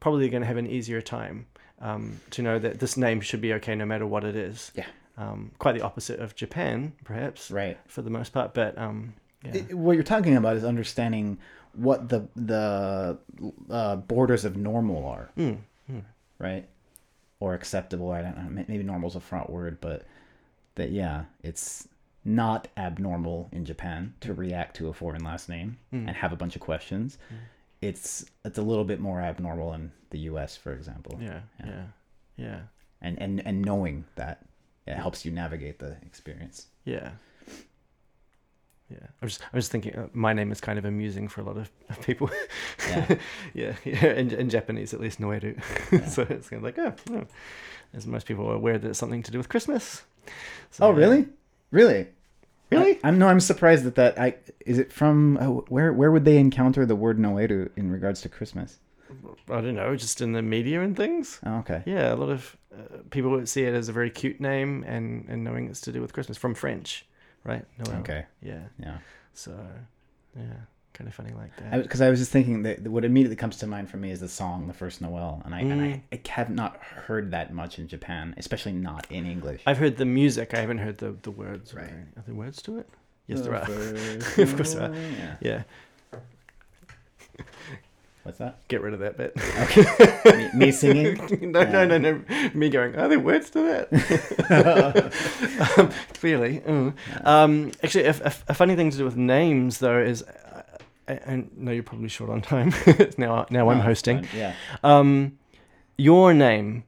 probably going to have an easier time um, to know that this name should be okay no matter what it is. Yeah. Um, quite the opposite of Japan, perhaps, Right. for the most part. But um, yeah. It- what you're talking about is understanding what the the uh, borders of normal are, Mm. Right? Or acceptable. I don't know. may- Maybe normal's a front word, but that yeah, it's not abnormal in Japan to react to a foreign last name Mm. and have a bunch of questions. Mm. It's it's a little bit more abnormal in the U.S., for example. yeah, Yeah. yeah, yeah, And and and knowing that it helps you navigate the experience. yeah. Yeah, I was I was thinking uh, my name is kind of amusing for a lot of people. Yeah. yeah, yeah, in, in Japanese at least, Noeru. Yeah. so it's kind of like, oh, oh, as most people are aware that it's something to do with Christmas. So, Oh, really? Really? Really? I, am no. I'm surprised that that I is it from oh, where where would they encounter the word noeru in regards to Christmas? I don't know, just in the media and things. Oh, okay. Yeah, a lot of uh, people would see it as a very cute name and, and knowing it's to do with Christmas from French, right? Noel. Okay. Yeah. Yeah. So, yeah, kind of funny like that. Because I, was just thinking that what immediately comes to mind for me is the song "The First Noel," and I and I, Mm. I have not heard that much in Japan, especially not in English. I've heard the music. I haven't heard the, the words. Right. Right. Are there words to it? Yes, The there are. Of course there are. Yeah. Yeah. What's that? Get rid of that bit. Okay. me, me singing. no, no, no, no. Me going, are there words to that? um, clearly. mm. Um, actually, a, a, a funny thing to do with names, though, is. Uh, I, I know you're probably short on time. now, now I'm Oh, hosting. Yeah. Um, your name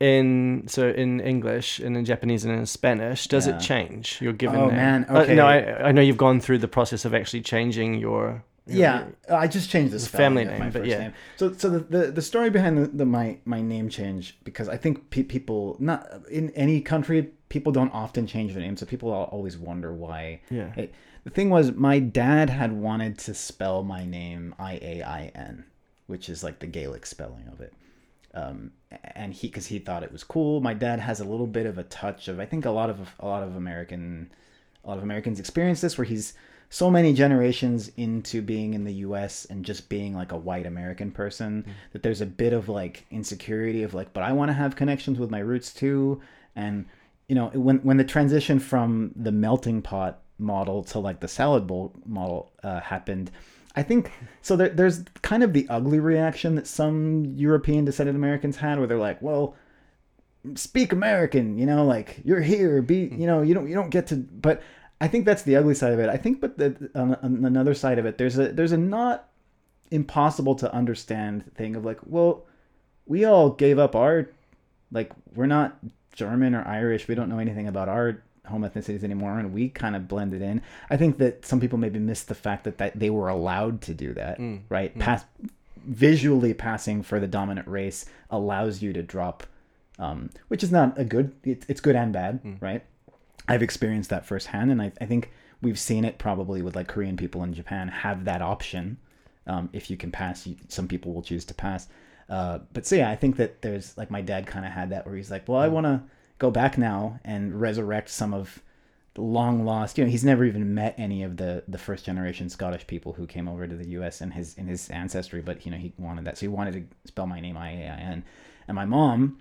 in so in English and in Japanese and in Spanish does Yeah. it change? Your given Oh, name. man, Uh, okay. no, I I know you've gone through the process of actually changing your. Your- Yeah, I just changed the It's a spelling family name, my but first yeah. name. So, so the, the, the story behind the, the my my name change because I think pe- people not in any country people don't often change their name, so people always wonder why. Yeah. It, the thing was, my dad had wanted to spell my name I A I N, which is like the Gaelic spelling of it. Um, and he, because he thought it was cool. My dad has a little bit of a touch of, I think a lot of a lot of American, a lot of Americans experience this, where he's so many generations into being in the U.S. and just being like a white American person that there's a bit of like insecurity of like, but I want to have connections with my roots too, and you know when when the transition from the melting pot model to like the salad bowl model uh, happened i think so there, there's kind of the ugly reaction that some european descended americans had where they're like well speak american you know like you're here be you know you don't you don't get to but i think that's the ugly side of it i think but the on, on another side of it there's a there's a not impossible to understand thing of like well we all gave up our like we're not German or Irish. We don't know anything about our home ethnicities anymore, and we kind of blended in. I think that some people maybe miss the fact that, that they were allowed to do that, Mm, right? mm. Pass visually passing for the dominant race allows you to drop, um, which is not a good. It's, it's good and bad, Mm. right? I've experienced that firsthand, and I, I think we've seen it probably with like Korean people in Japan have that option. Um, if you can pass, you, some people will choose to pass. Uh, but so yeah, I think that there's like my dad kind of had that where he's like, well, I want to go back now and resurrect some of the long lost. You know, he's never even met any of the the first generation Scottish people who came over to the U.S. in his in his ancestry, but you know he wanted that, so he wanted to spell my name I A I N, and my mom.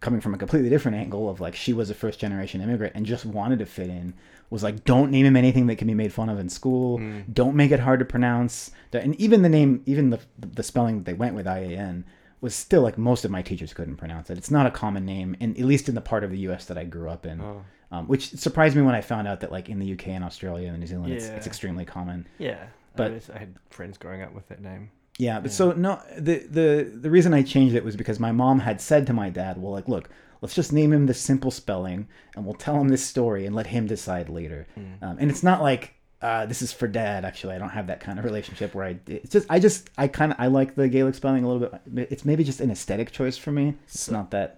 Coming from a completely different angle of like she was a first generation immigrant and just wanted to fit in, was like, don't name him anything that can be made fun of in school. Mm. Don't make it hard to pronounce. And even the name, even the the spelling that they went with I A N was still like most of my teachers couldn't pronounce it. It's not a common name, and at least in the part of the U.S. that I grew up in, Oh. um, which surprised me when I found out that like in the UK and Australia and New Zealand, it's, Yeah. it's extremely common. Yeah. But- I, was- I had friends growing up with that name. Yeah, but Yeah. so no, the the the reason I changed it was because my mom had said to my dad, "Well, like, look, let's just name him the simple spelling, and we'll tell him this story and let him decide later." Mm. Um, and it's not like uh, this is for dad. Actually, I don't have that kind of relationship where I. It's just I just I kind of I like the Gaelic spelling a little bit. It's maybe just an aesthetic choice for me. It's So- not that.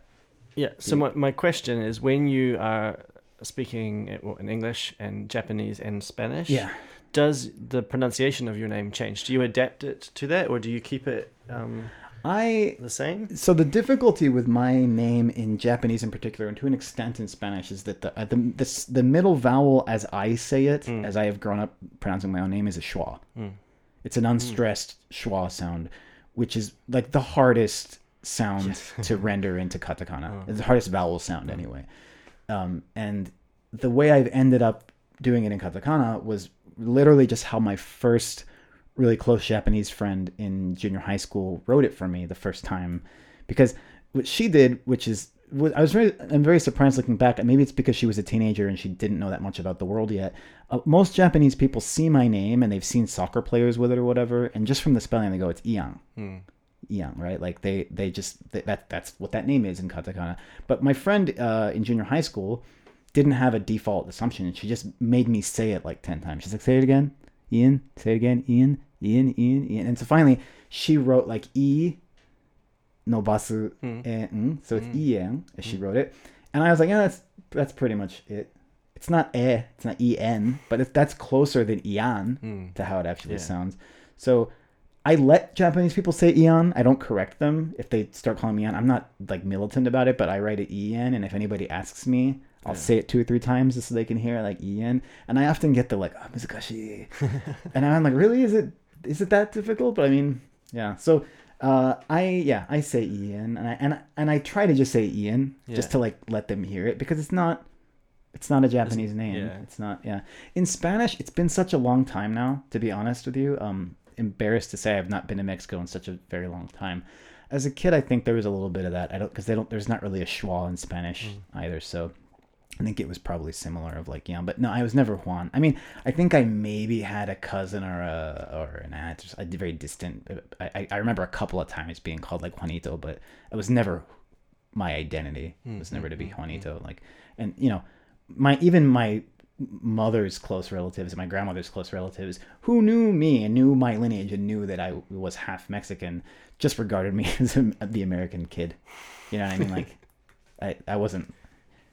Yeah. So my, my question is when you are speaking uh, in English and Japanese and Spanish, Yeah. Does the pronunciation of your name change? Do you adapt it to that or do you keep it um, I the same? so the difficulty with my name in Japanese in particular, and to an extent in Spanish, is that the uh, the the, the middle vowel as I say it, Mm. as I have grown up pronouncing my own name, is a schwa. Mm. It's an unstressed schwa sound, which is like the hardest sound Yes. to render into katakana. Oh. It's the hardest vowel sound Mm. anyway. Um, and the way I've ended up doing it in katakana was literally just how my first really close Japanese friend in junior high school wrote it for me the first time, because what she did, which is I was very I'm very surprised looking back. Maybe it's because she was a teenager and she didn't know that much about the world yet. Uh, most Japanese people see my name and they've seen soccer players with it or whatever, and just from the spelling they go, it's Ian. Mm. Ian, right? Like they they just that that that's what that name is in katakana. But my friend uh, in junior high school didn't have a default assumption, and she just made me say it like ten times. She's like, "Say it again, Ian. Say it again, Ian. Ian. Ian. Ian." And so finally, she wrote like E, no basu, Mm. and n, so it's Mm. Ian as she wrote it. And I was like, "Yeah, that's that's pretty much it. It's not e, it's not E N, but if that's closer than Ian Mm. to how it actually Yeah. sounds. So I let Japanese people say Eon. I don't correct them if they start calling me Eon. I'm not like militant about it, but I write it En, and if anybody asks me, I'll Yeah. say it two or three times just so they can hear it, like Ian. And I often get the like, oh, Muzukashii. and I'm like, really? Is it is it that difficult? But I mean, yeah. So uh, I yeah, I say Ian, and I and I, and I try to just say Ian just to like let them hear it because it's not it's not a Japanese name. yeah. It's not yeah. In Spanish, it's been such a long time now, to be honest with you. Um embarrassed to say I've not been to Mexico in such a very long time. As a kid, I think there was a little bit of that. I don't because they don't. There's not really a schwa in Spanish Mm. either. So I think it was probably similar of like yeah. But no, I was never Juan. I mean, I think I maybe had a cousin or a or an aunt, s- a very distant. I I- remember a couple of times being called like Juanito, but it was never my identity. It was never to be Mm, mm, mm, Juanito. Like, and you know, my even my mother's close relatives and my grandmother's close relatives who knew me and knew my lineage and knew that I was half Mexican just regarded me as a, the American kid. You know what I mean? Like, I, I wasn't.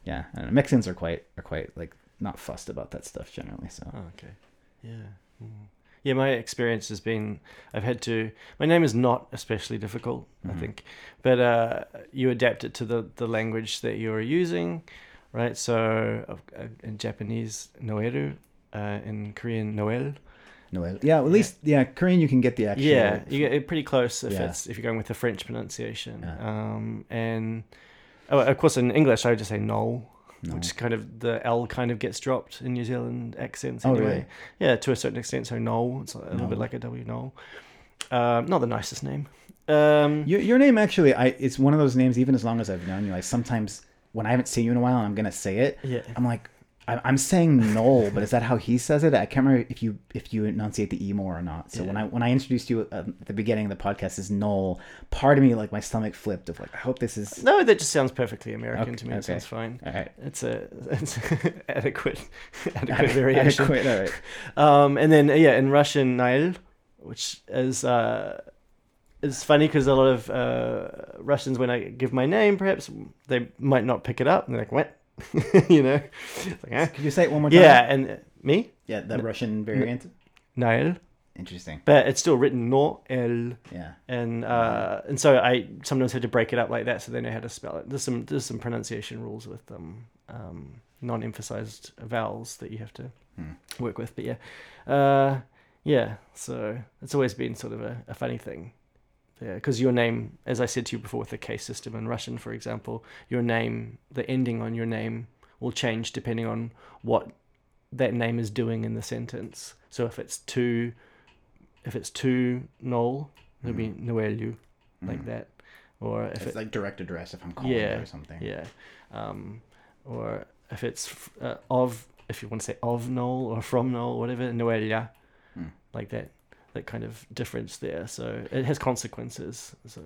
Yeah, I don't know. Mexicans are quite are quite like not fussed about that stuff generally. So Oh, okay. Yeah. Mm. Yeah, my experience has been I've had to. My name is not especially difficult, Mhm. I think, but uh, you adapt it to the the language that you're using, right? So uh, in Japanese, noeru, uh, in Korean, noel. Noel. Yeah, at least yeah, Korean you can get the actual. Yeah, you get pretty close if Yeah. it's if you're going with the French pronunciation. Yeah. Um, and oh, of course, in English, I would just say no, No. which kind of the L kind of gets dropped in New Zealand accents. Oh, Anyway. really? Yeah, to a certain extent. So no, it's a little No. bit like a W. No, um, not the nicest name. Um, Your, your name actually, I it's one of those names. Even as long as I've known you, I sometimes when I haven't seen you in a while and I'm gonna say it, yeah, I'm like, I'm saying Noel, but is that how he says it? I can't remember if you if you enunciate the e more or not. So when I when I introduced you uh, at the beginning of the podcast as Noel, part of me like my stomach flipped of like I hope this is no, that just sounds perfectly American Okay, to me. It sounds fine. all right. It's a it's adequate adequate variation. Adequate, all right. Um, and then yeah, in Russian, Nail, which is uh, is funny because a lot of uh, Russians, when I give my name, perhaps they might not pick it up, and they're like, "What?" you know, like, "Eh?" Could you say it one more time? yeah. And uh, me, Yeah, the Russian variant. Nail, Interesting. but it's still written no el, Yeah. and uh, and so I sometimes have to break it up like that so they know how to spell it. There's some there's some pronunciation rules with them, um, non-emphasized vowels that you have to Hmm. work with. But yeah, uh, yeah. So it's always been sort of a, a funny thing. Yeah, because your name, as I said to you before, with the case system in Russian, for example, your name, the ending on your name will change depending on what that name is doing in the sentence. So if it's to, if it's to null, it'll be Noelu, like Mhm. that. Or if It's it, like direct address if I'm calling Yeah, you or something. yeah, um, or if it's f- uh, of, if you want to say of null or from null, whatever, Noelia, Hmm. like that, that kind of difference there. So it has consequences. So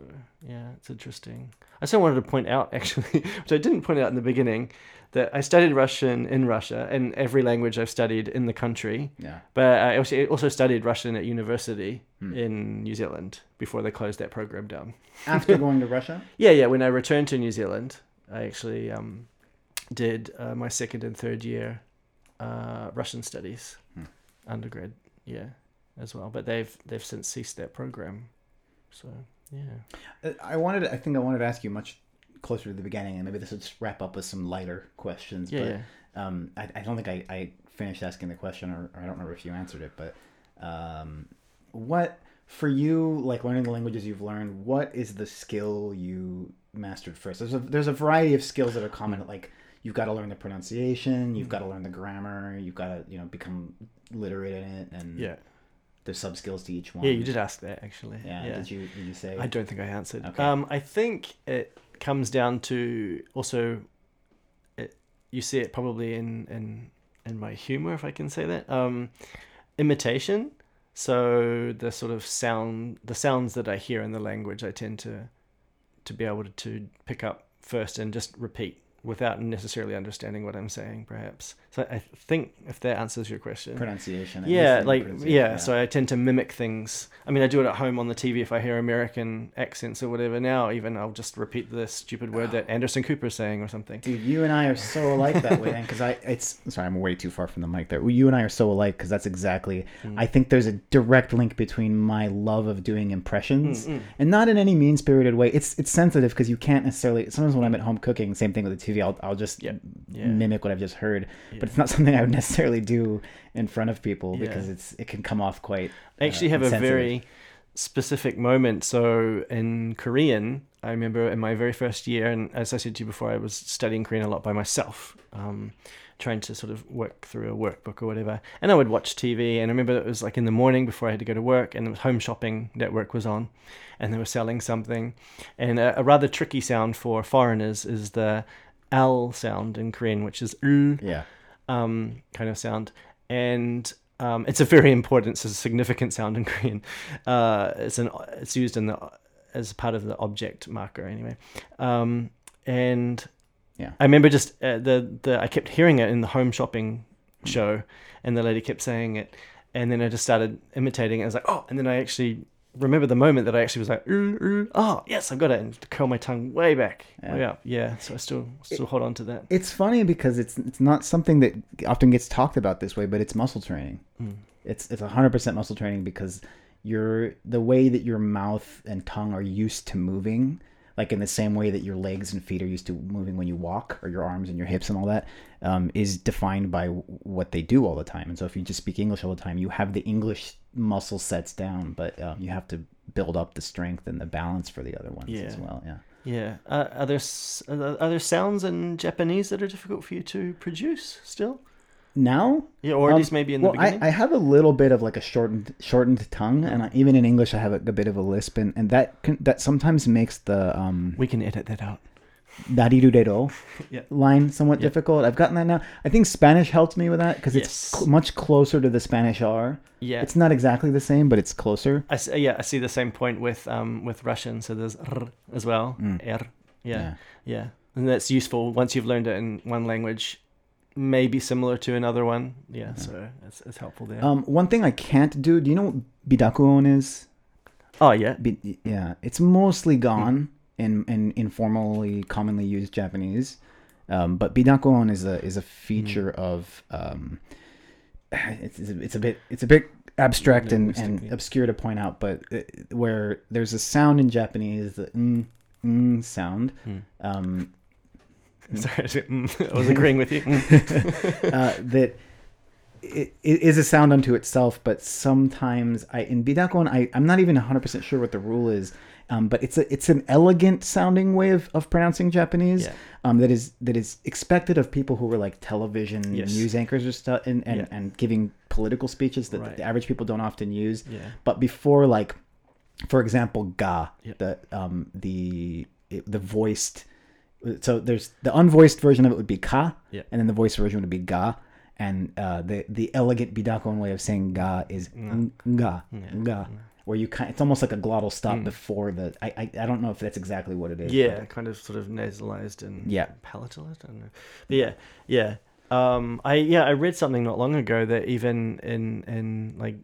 yeah, it's interesting. I also wanted to point out, actually, which I didn't point out in the beginning, that I studied Russian in Russia and every language I've studied in the country. Yeah. But I also also studied Russian at university Hmm. in New Zealand before they closed that program down. After going to Russia? Yeah, yeah. When I returned to New Zealand, I actually um, did uh, my second and third year uh, Russian studies, Hmm. undergrad. Yeah, as well. But they've they've since ceased that program. So yeah. Uh, I wanted. I think I wanted to ask you much closer to the beginning, and maybe this would wrap up with some lighter questions. Yeah, but. Um, I, I don't think I, I finished asking the question, or, or I don't remember if you answered it. But um, what for you, like learning the languages you've learned, what is the skill you mastered first? There's a there's a variety of skills that are common. Like you've got to learn the pronunciation, you've got to learn the grammar, you've got to you know become literate in it, and Yeah. There's sub skills to each one. Yeah, you did ask that actually. Yeah. Did you did you say? I don't think I answered. Okay. Um, I think it comes down to also, it, you see it probably in in in my humor, if I can say that. Um, imitation. So the sort of sound, the sounds that I hear in the language, I tend to to be able to, to pick up first and just repeat without necessarily understanding what I'm saying, perhaps. So I think if that answers your question pronunciation. Yeah like pronunciation, yeah, so i tend to mimic things i mean i do it at home on the tv if i hear american accents or whatever now even i'll just repeat the stupid word that anderson cooper's saying or something Dude, you and I are so alike that way, because I it's sorry, I'm way too far from the mic there. Well you and I are so alike because that's exactly. Mm. I think there's a direct link between my love of doing impressions, Mm, and not in any mean spirited way. It's it's sensitive because you can't necessarily. Sometimes when I'm at home cooking, same thing with the TV. I'll I'll just Yeah. Yeah. mimic what I've just heard, Yeah. but it's not something I would necessarily do in front of people because it's it can come off quite. I actually uh, have a very specific moment. So in Korean, I remember in my very first year, and as I said to you before, I was studying Korean a lot by myself, um, trying to sort of work through a workbook or whatever. And I would watch TV, and I remember it was like in the morning before I had to go to work, and the Home Shopping Network was on, and they were selling something. And a, a rather tricky sound for foreigners is the L sound in Korean, which is Yeah. um, kind of sound, and um, it's a very important, it's a significant sound in Korean. Uh, it's an it's used in the as part of the object marker anyway, um, and Yeah. I remember just uh, the the I kept hearing it in the home shopping show, and the lady kept saying it, and then I just started imitating it. I was like, oh, and then I actually remember the moment that I actually was like, "Uh, uh, oh yes, I've got it, and curl my tongue way back, Yeah. way up. Yeah, so I still still hold on to that. It's funny because it's it's not something that often gets talked about this way, but it's muscle training. Mm. It's it's hundred percent muscle training because you're the way that your mouth and tongue are used to moving, like in the same way that your legs and feet are used to moving when you walk, or your arms and your hips and all that, um, is defined by what they do all the time. And so if you just speak English all the time, you have the English muscle sets down, but um, you have to build up the strength and the balance for the other ones as well. Yeah. Yeah. Uh, are there are there are there sounds in Japanese that are difficult for you to produce still? Now Yeah, or at Um, least maybe in well, the beginning. I, I have a little bit of like a shortened shortened tongue, and I, even in English, I have a, a bit of a lisp, and, and that can, that sometimes makes the um we can edit that out. "Darirurero" Yeah. line somewhat Yeah. difficult. I've gotten that now. I think Spanish helped me with that because it's cl- much closer to the Spanish R. Yeah. It's not exactly the same, but it's closer. I see, yeah, I see the same point with um with Russian. So there's r as well. Mm. R. Yeah, yeah, and that's useful once you've learned it in one language. Maybe similar to another one. Yeah, so it's, it's helpful there. Um, one thing I can't do. Do you know what bidakuon is? oh yeah, yeah, it's mostly gone in in informally commonly used Japanese. Um, but bidakuon is a is a feature of um, it's, it's, a, bit it's a bit abstract and, and obscure to point out, but uh, where there's a sound in Japanese, the mm, mm sound. Hmm. Um, Sorry, I was- mm, agreeing with you. Mm. uh, that it, it is a sound unto itself, but sometimes I in Bidakuon I I'm not even 100% sure what the rule is. Um, but it's a it's an elegant sounding way of, of pronouncing Japanese Yeah. um, that is that is expected of people who were like television Yes. news anchors or stuff and, and, Yeah. and giving political speeches that Right. the average people don't often use. Yeah. But before like for example, ga Yep. the um the it, the voiced so there's the unvoiced version of it would be ka and then the voiced version would be ga and uh, the the elegant Bidakuon way of saying ga is Nga. nga Yeah. nga where you kind it's almost like a glottal stop Mm. before the I, I I don't know if that's exactly what it is Yeah, kind of sort of nasalized and Yeah. palatal. I don't know. But yeah, yeah. Um, I yeah, I read something not long ago that even in in like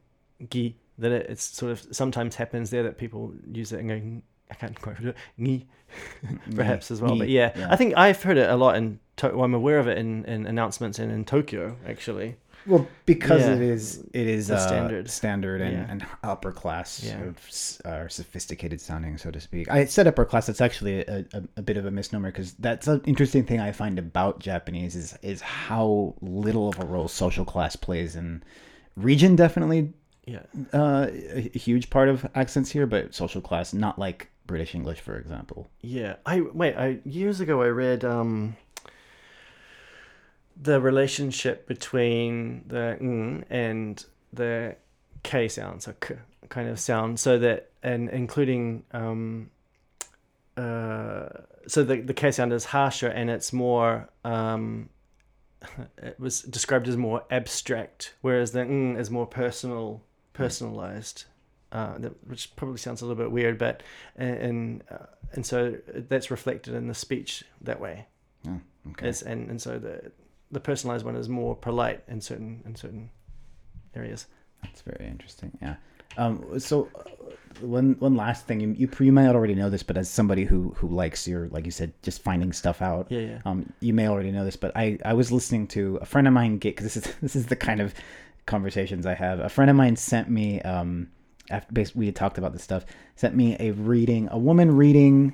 gi that it, it's sort of sometimes happens there that people use it and go I can't quite do it but perhaps as well. But yeah, I think I've heard it a lot in. To- well, I'm aware of it in, in announcements and in Tokyo actually. Well, because Yeah. it is it is uh, standard. standard and, Yeah. and upper class Yeah. of uh, sophisticated sounding, so to speak. I said upper class. That's actually a, a, a bit of a misnomer because that's an interesting thing I find about Japanese is is how little of a role social class plays in region. Definitely Yeah. uh, a, a huge part of accents here, but social class not like British English, for example. Yeah, I wait. I years ago I read um, the relationship between the ng and the k sound, so k kind of sound, so that and including um, uh, so the the k sound is harsher and it's more um, it was described as more abstract, whereas the ng is more personal, personalized. Uh, that, which probably sounds a little bit weird, but and and, uh, and so that's reflected in the speech that way. Oh, okay. It's, and and so the the personalized one is more polite in certain in certain areas. That's very interesting. Yeah. Um, so uh, one one last thing you, you you might not already know this, but as somebody who who likes your like you said just finding stuff out, Yeah, yeah. um, you may already know this, but I I was listening to a friend of mine get because this is this is the kind of conversations I have. A friend of mine sent me um after basically we had talked about this stuff sent me a reading a woman reading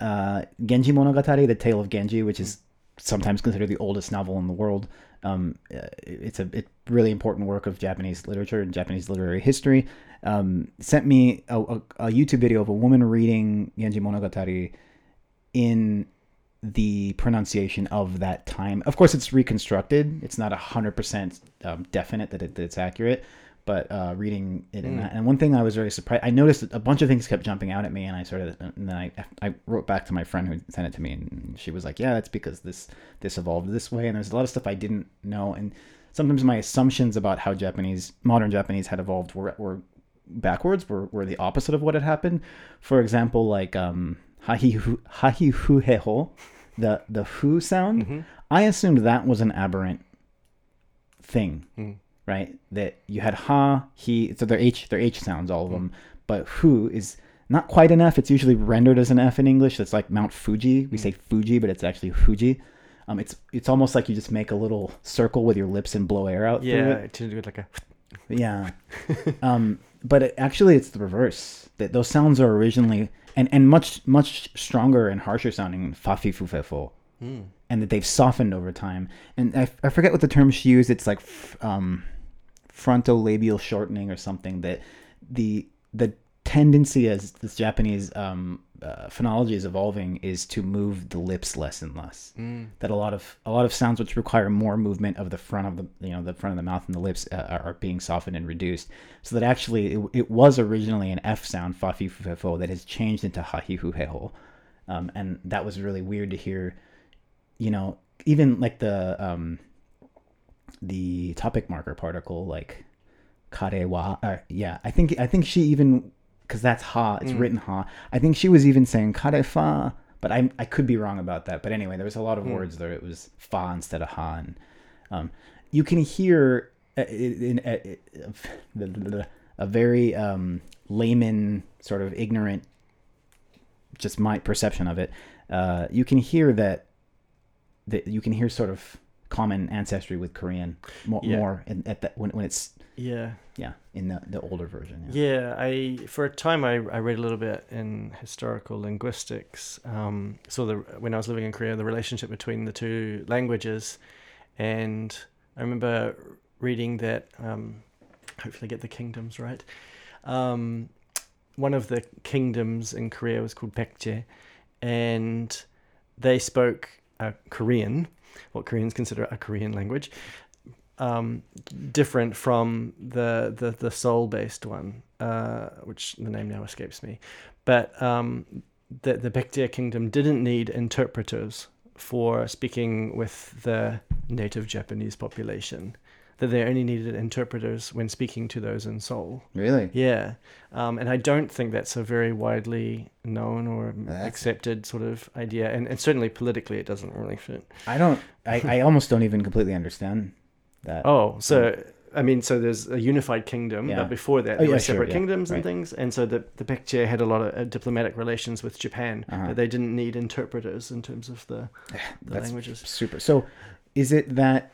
uh Genji Monogatari, the Tale of Genji, which is sometimes considered the oldest novel in the world. Um, uh, it's a it really important work of Japanese literature and Japanese literary history. Um, sent me a, a, a YouTube video of a woman reading Genji Monogatari in the pronunciation of that time. Of course, it's reconstructed. It's not a hundred percent um, definite that, it, that it's accurate. But uh, reading it in Mm. that, and one thing I was very surprised. I noticed a bunch of things kept jumping out at me, and I sort of, and then I, I wrote back to my friend who sent it to me, and she was like, "Yeah, that's because this this evolved this way." And there's a lot of stuff I didn't know, and sometimes my assumptions about how Japanese modern Japanese had evolved were were backwards, were, were the opposite of what had happened. For example, like um, hahihu hahihuheho, the the hu sound. Mhm. I assumed that was an aberrant thing, Mm. Right? That you had ha, he, so they're H, they're H sounds, all of Mm. them, but who is not quite an F. It's usually rendered as an F in English. It's like Mount Fuji. We Mm. say Fuji, but it's actually Fuji. Um, it's it's almost like you just make a little circle with your lips and blow air out Yeah, it. it to do like a Yeah. um, but it, actually, it's the reverse. That those sounds are originally and and much much stronger and harsher sounding fa fi fu fe fo mm. and that they've softened over time. And I, I forget what the term she used. It's like f- um, frontolabial shortening or something. That the the tendency as this Japanese um, uh, phonology is evolving is to move the lips less and less. Mm. That a lot of a lot of sounds which require more movement of the front of the you know the front of the mouth and the lips uh, are, are being softened and reduced. So that actually it, it was originally an F sound fa fi fu fe fo that has changed into ha hi hu he ho. Um, and that was really weird to hear you know, even like the um the topic marker particle like karewa uh, yeah, I think I think she even cuz that's ha, it's Mm. written ha. I think she was even saying karefa, but I I could be wrong about that. But anyway, there was a lot of Mm. words there it was fa instead of ha and um you can hear uh, in, in, uh, a very um layman sort of ignorant just my perception of it uh, you can hear that that you can hear sort of common ancestry with Korean more, Yeah. more in, at that when, when it's Yeah. yeah in the, the older version yeah. Yeah, I for a time I, I read a little bit in historical linguistics. Um, so the when I was living in Korea, the relationship between the two languages, and I remember reading that. Um, hopefully, I get the kingdoms right. Um, one of the kingdoms in Korea was called Baekje, and they spoke uh, Korean, what Koreans consider a Korean language, um, different from the the, the Seoul based one, uh, which the name now escapes me. But um, the the Baekje kingdom didn't need interpreters for speaking with the native Japanese population. That they only needed interpreters when speaking to those in Seoul. really Yeah, um, and I don't think that's a very widely known or That's- accepted sort of idea, and, and certainly politically it doesn't really fit. I don't I, I almost don't even completely understand that Oh, so I mean, so there's a unified kingdom, Yeah. but before that Oh, there yeah, were sure, separate yeah, kingdoms and right. things, and so the the Baekje had a lot of uh, diplomatic relations with Japan, Uh-huh. but they didn't need interpreters in terms of the, the That's languages. super so is it that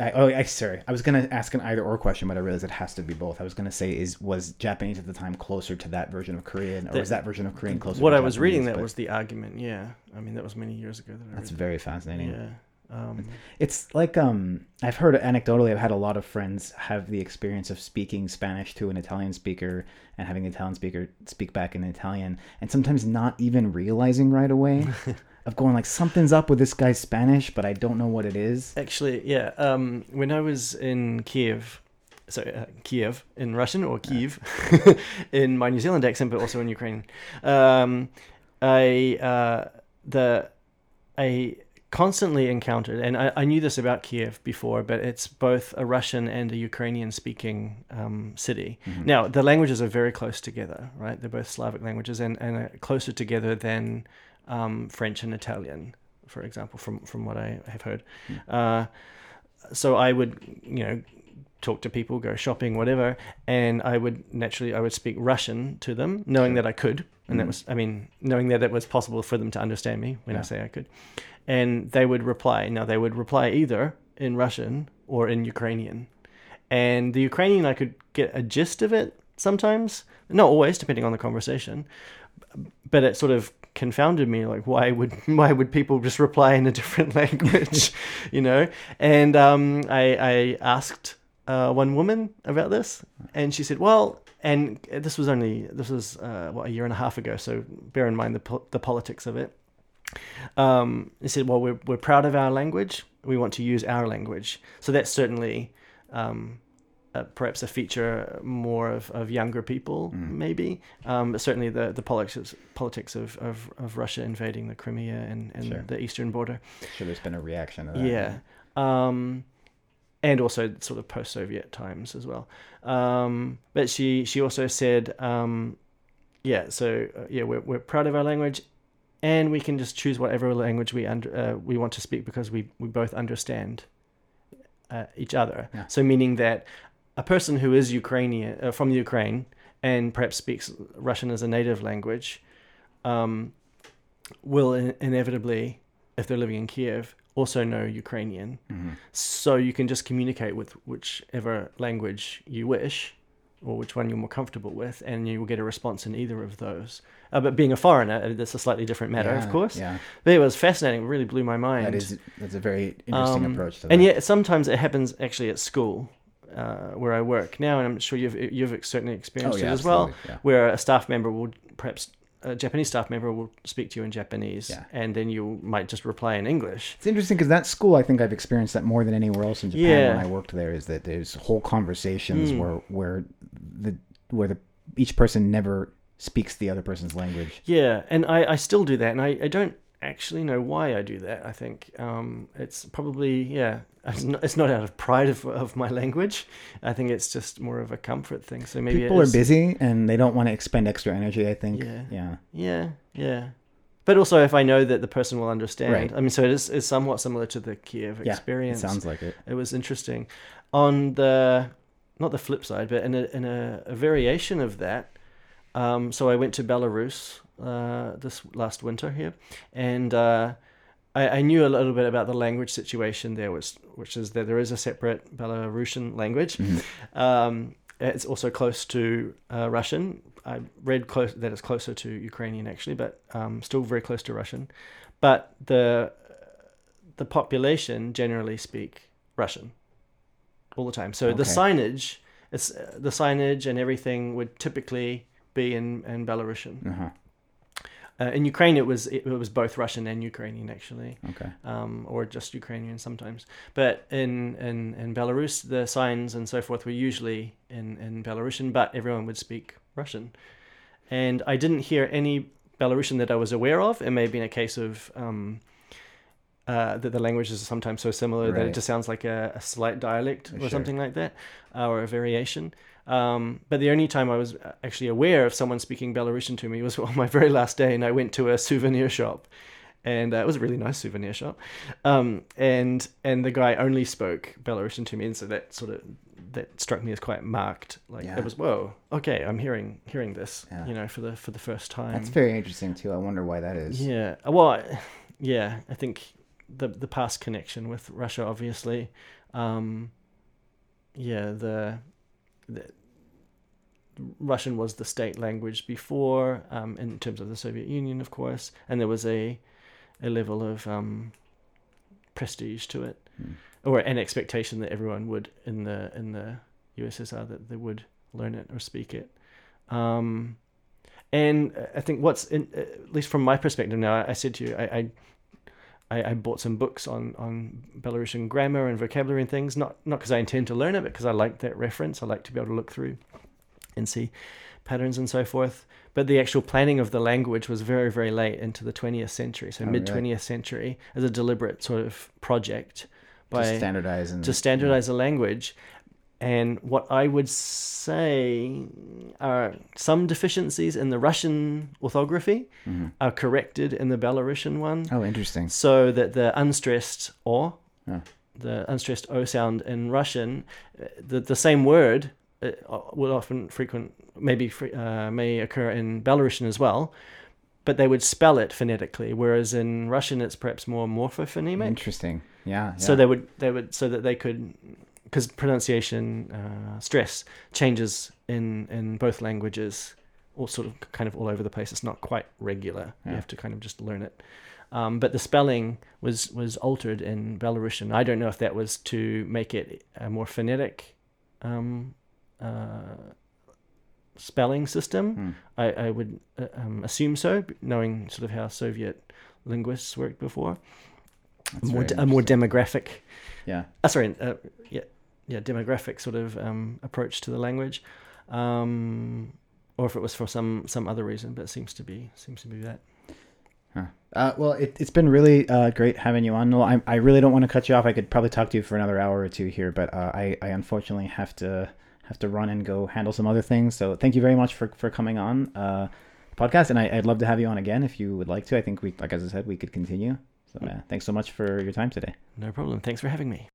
I, oh, I sorry. I was gonna ask an either or question, but I realized it has to be both. I was gonna say is was Japanese at the time closer to that version of Korean, or The- was that version of Korean closer? what I was reading that was the argument. Yeah, I mean that was many years ago that I That's very fascinating. Yeah. Um, It's like um, I've heard anecdotally. I've had a lot of friends have the experience of speaking Spanish to an Italian speaker and having the Italian speaker speak back in Italian, and sometimes not even realizing right away of going like something's up with this guy's Spanish, but I don't know what it is. Actually, yeah. Um, when I was in Kiev, sorry, uh, Kiev in Russian or Kiev in my New Zealand accent, but also in Ukrainian, um, I uh, the I constantly encountered, and I, I knew this about Kiev before, but it's both a Russian and a Ukrainian speaking um, city. Now, the languages are very close together, right? They're both Slavic languages and, and closer together than um, French and Italian, for example, from, from what I have heard. Uh, so I would, you know, talk to people, go shopping, whatever, and I would naturally I would speak Russian to them, knowing that I could, and that was I mean knowing that it was possible for them to understand me when I say I could, and they would reply. Now they would reply either in Russian or in Ukrainian, and the Ukrainian I could get a gist of it sometimes, not always, depending on the conversation, but it sort of confounded me like why would why would people just reply in a different language you know? And um, I, I asked uh, one woman about this and she said well and this was only this was uh, what a year and a half ago so bear in mind the, po- the politics of it. Um, they said well we're, we're proud of our language. We want to use our language. So that's certainly um, uh, perhaps a feature more of, of younger people, maybe. Um, but certainly the, the politics politics of, of, of Russia invading the Crimea and, and Sure. the eastern border. Sure, there's been a reaction to that. Yeah. Um, and also sort of post Soviet times as well. Um, but she, she also said, um, yeah, so uh, yeah, we're, we're proud of our language and we can just choose whatever language we under, uh, we want to speak because we, we both understand uh, each other. Yeah. So meaning that a person who is Ukrainian uh, from the Ukraine and perhaps speaks Russian as a native language um, will in- inevitably, if they're living in Kiev, also know Ukrainian. Mm-hmm. So you can just communicate with whichever language you wish, or which one you're more comfortable with, and you will get a response in either of those. Uh, but being a foreigner, uh, that's a slightly different matter, of course. Yeah, But it was fascinating. It really blew my mind. that is that's a very interesting Um, approach to that. And yet, sometimes it happens actually at school, uh, where I work now, and I'm sure you've you've certainly experienced Oh, yeah, it as well, yeah. where a staff member will perhaps a Japanese staff member will speak to you in Japanese, Yeah. and then you might just reply in English. It's interesting because that school, I think I've experienced that more than anywhere else in Japan Yeah. when I worked there. Is that there's whole conversations Mm. where where the where the each person never speaks the other person's language. Yeah, and I, I still do that, and I, I don't actually know why I do that. I think um, it's probably yeah, it's not, it's not out of pride of, of my language. I think it's just more of a comfort thing. So maybe People are busy and they don't want to expend extra energy. I think. Yeah. Yeah. Yeah, yeah. But also, if I know that the person will understand, Right. I mean, so it is, is somewhat similar to the Kiev Yeah. experience. It sounds like it. it was interesting. On the not the flip side, but in a in a, a variation of that. Um, so I went to Belarus uh, this last winter here, and uh, I, I knew a little bit about the language situation there, which which is that there is a separate Belarusian language. Um, it's also close to uh, Russian. I read close that it's closer to Ukrainian actually, but um, still very close to Russian. But the the population generally speak Russian all the time. So the signage, it's uh, the signage and everything would typically be in in Belarusian. Uh-huh. Uh, in Ukraine, it was it, was both Russian and Ukrainian actually, Okay. um, or just Ukrainian sometimes. But in, in in Belarus, the signs and so forth were usually in in Belarusian, but everyone would speak Russian. And I didn't hear any Belarusian that I was aware of. It may have been a case of um, uh, that the languages are sometimes so similar that it just sounds like a, a slight dialect or Sure. something like that, uh, or a variation. Um, but the only time I was actually aware of someone speaking Belarusian to me was on my very last day, and I went to a souvenir shop, and uh, it was a really nice souvenir shop, um, and and the guy only spoke Belarusian to me, and so that sort of that struck me as quite marked. Like Yeah. it was whoa, okay, I'm hearing hearing this, Yeah. you know, for the for the first time. That's very interesting too. I wonder why that is. Yeah. Well, I- yeah. I think the the past connection with Russia, obviously, um, yeah, the, the Russian was the state language before, um, in terms of the Soviet Union, of course, and there was a a level of um, prestige to it, Hmm. or an expectation that everyone would in the in the USSR that they would learn it or speak it. Um, and I think what's in, at least from my perspective now, I, I said to you, I, I I, I bought some books on, on Belarusian grammar and vocabulary and things, not not because I intend to learn it, but because I like that reference. I like to be able to look through and see patterns and so forth. But the actual planning of the language was very, very late into the 20th century, so Oh, mid really? 20th century, as a deliberate sort of project by to standardize and to standardize the language. And what I would say are some deficiencies in the Russian orthography Mhm. are corrected in the Belarusian one Oh, interesting. so that the unstressed o, Yeah. the unstressed o sound in Russian, uh, the the same word uh, will often frequent maybe uh, may occur in Belarusian as well, but they would spell it phonetically, whereas in Russian it's perhaps more morphophonemic. Interesting. Yeah. So they would they would so that they could because pronunciation uh, stress changes in in both languages, all sort of kind of all over the place. It's not quite regular. You have to kind of just learn it. Um, but the spelling was was altered in Belarusian. I don't know if that was to make it a more phonetic um, uh, spelling system. Hmm. I, I would uh, um, assume so, knowing sort of how Soviet linguists worked before. More de- a more demographic Yeah. uh, sorry, uh, yeah, yeah, demographic sort of um, approach to the language, um, or if it was for some some other reason, but it seems to be seems to be that. Huh. Uh, well, it, it's been really uh, great having you on. Noel, I, I really don't want to cut you off. I could probably talk to you for another hour or two here, but uh, I, I unfortunately have to have to run and go handle some other things. So thank you very much for, for coming on uh, the podcast, and I, I'd love to have you on again if you would like to. I think we, like as I said, we could continue. So uh, thanks so much for your time today. No problem. Thanks for having me.